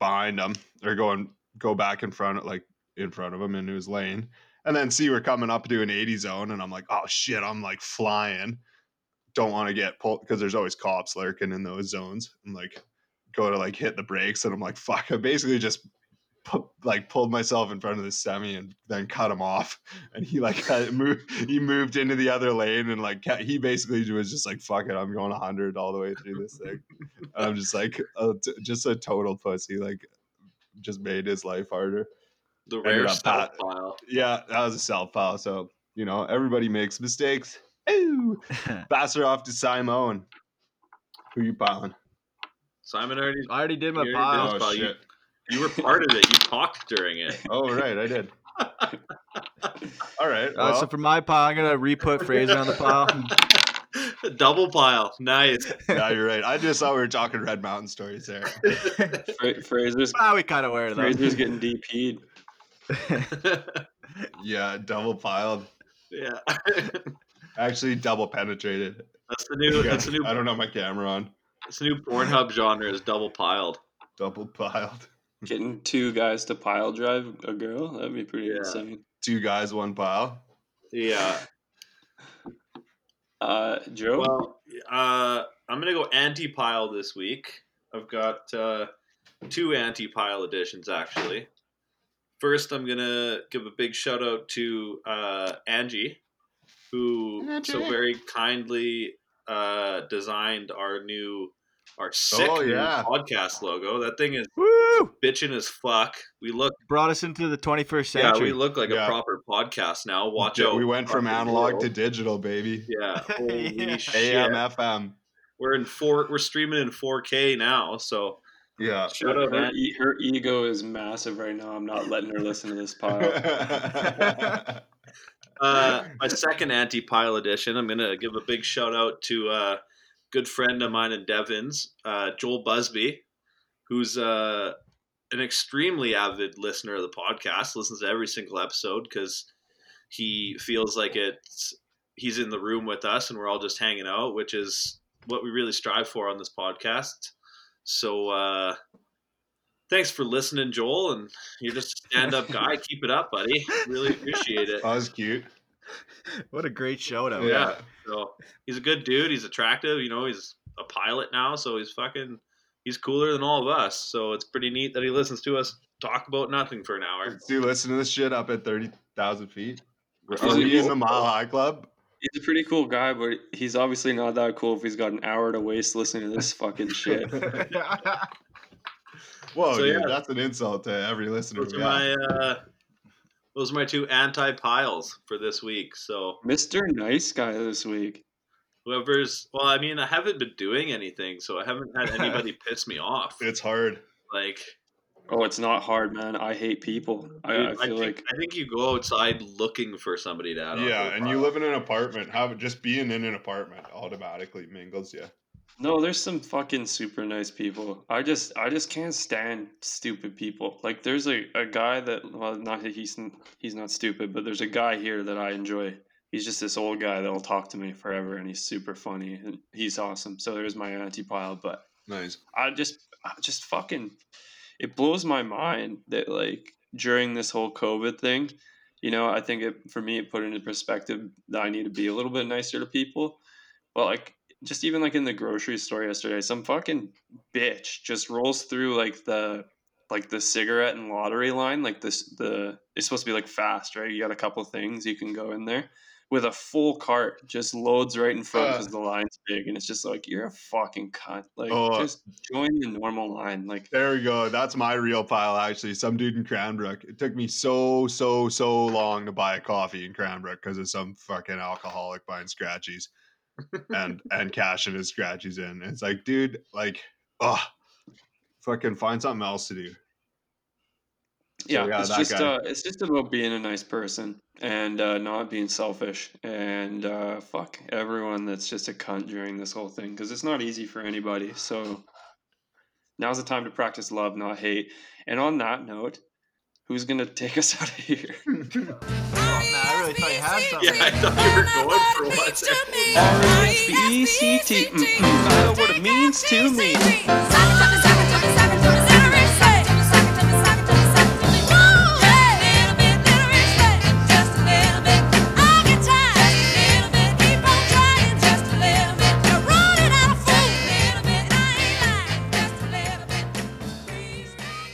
behind him or going go back in front of like in front of him into his lane, and then see we're coming up to an 80 zone, and I'm like, oh shit, I'm like flying. Don't want to get pulled because there's always cops lurking in those zones. I'm like, go to like hit the brakes, and I'm like, fuck. I basically just pu- like pulled myself in front of the semi and then cut him off [laughs] and he like moved he moved into the other lane and like he basically was just like fuck it i'm going 100 all the way through this thing and i'm just like uh, t- just a total pussy like just made his life harder The rare pile. yeah that was a self pile so you know everybody makes mistakes Ooh. [laughs] pass her off to simon who you piling Simon already. I already did my You're pile. doing- pile, you- You were part of it. You talked during it. [laughs] oh right i did [laughs] all right Uh, well, so for my pile, I'm gonna re-put Fraser on the pile. Double pile. Nice. yeah you're right i just thought we were talking red mountain stories there Fra- Fraser's ah, we kind of wear them. Fraser's getting DP'd. yeah double piled yeah. Actually double penetrated That's the new. That's the new. I don't know my camera on. That's the new Pornhub genre is double piled. Double piled. [laughs] Getting two guys to pile drive a girl, that'd be pretty Yeah. insane. Two guys, one pile. Yeah. Uh, Joe, Well, uh, I'm gonna go anti-pile this week. I've got uh, two anti-pile editions actually. First, I'm gonna give a big shout out to uh, Angie, who so Angie. very kindly uh, designed our new our sick Oh, new yeah. podcast logo. That thing is Woo! bitching as fuck. We look, Brought us into the 21st century. yeah, century. we look like Yeah. a proper podcast now. Watch Yeah, out! we went from analog world. to digital, baby. yeah. [laughs] Holy Yeah. shit! AM, FM. We're in four. We're streaming in 4K now. So Yeah. Shout out, her, man. e- her ego is massive right now. I'm not letting her listen to this [laughs] pile. [laughs] uh, my second anti-pile edition. I'm gonna give a big shout out to a good friend of mine in Devon's, uh, Joel Busby, who's uh, an extremely avid listener of the podcast. Listens to every single episode because he feels like it's he's in the room with us and we're all just hanging out, which is what we really strive for on this podcast. So uh, thanks for listening, Joel, and you're just a stand-up guy. [laughs] Keep it up, buddy. Really appreciate it. That was cute. what a great shout out. Yeah. So he's a good dude. He's attractive. You know, he's a pilot now, so he's fucking he's cooler than all of us. So it's pretty neat that he listens to us talk about nothing for an hour. Do you listen to this shit up at 30,000 feet? Is Are we in the Mile High Club? He's a pretty cool guy, but he's obviously not that cool if he's got an hour to waste listening to this fucking shit. [laughs] [laughs] Whoa, So, dude, yeah. that's an insult to every listener. Those are my uh, those are my two anti piles for this week. So Mr. Nice Guy this week. whoever's well, I mean, I haven't been doing anything, so I haven't had [laughs] anybody piss me off. It's hard. Like Oh, it's not hard, man. I hate people. I, I dude, feel think, like I think you go outside looking for somebody to add Yeah, a and you live in an apartment. Have just being in an apartment automatically mingles you. No, there's some fucking super nice people. I just I just can't stand stupid people. Like there's a, a guy that well not that he's he's not stupid, but there's a guy here that I enjoy. He's just this old guy that'll talk to me forever and he's super funny and he's awesome. So there's my anti pile, but Nice. I just I just fucking it blows my mind that like during this whole COVID thing, you know, I think it for me it put into perspective that I need to be a little bit nicer to people. But like just even like in the grocery store yesterday, some fucking bitch just rolls through like the like the cigarette and lottery line, like this the it's supposed to be like fast, right? You got a couple things you can go in there with a full cart, just loads right in front Uh. because the line's big, and it's just like you're a fucking cunt. Like Oh. just join the normal line. Like There we go. That's my real pile, actually. Some dude in Cranbrook. It took me so, so, so long to buy a coffee in Cranbrook because of some fucking alcoholic buying scratchies and and cashing his scratchies in. It's like, dude, like, oh, fucking find something else to do. yeah, yeah, it's just uh, it's just about being a nice person and uh, not being selfish and uh, fuck everyone that's just a cunt during this whole thing because it's not easy for anybody. So now's the time to practice love, not hate. And on that note, who's gonna take us [laughs] out of here? [laughs] Man, I really thought you had something. Yeah, I thought you were going for one second. R-E-S-P-E-C-T. Mm-mm. Know what it means to me. Silence of the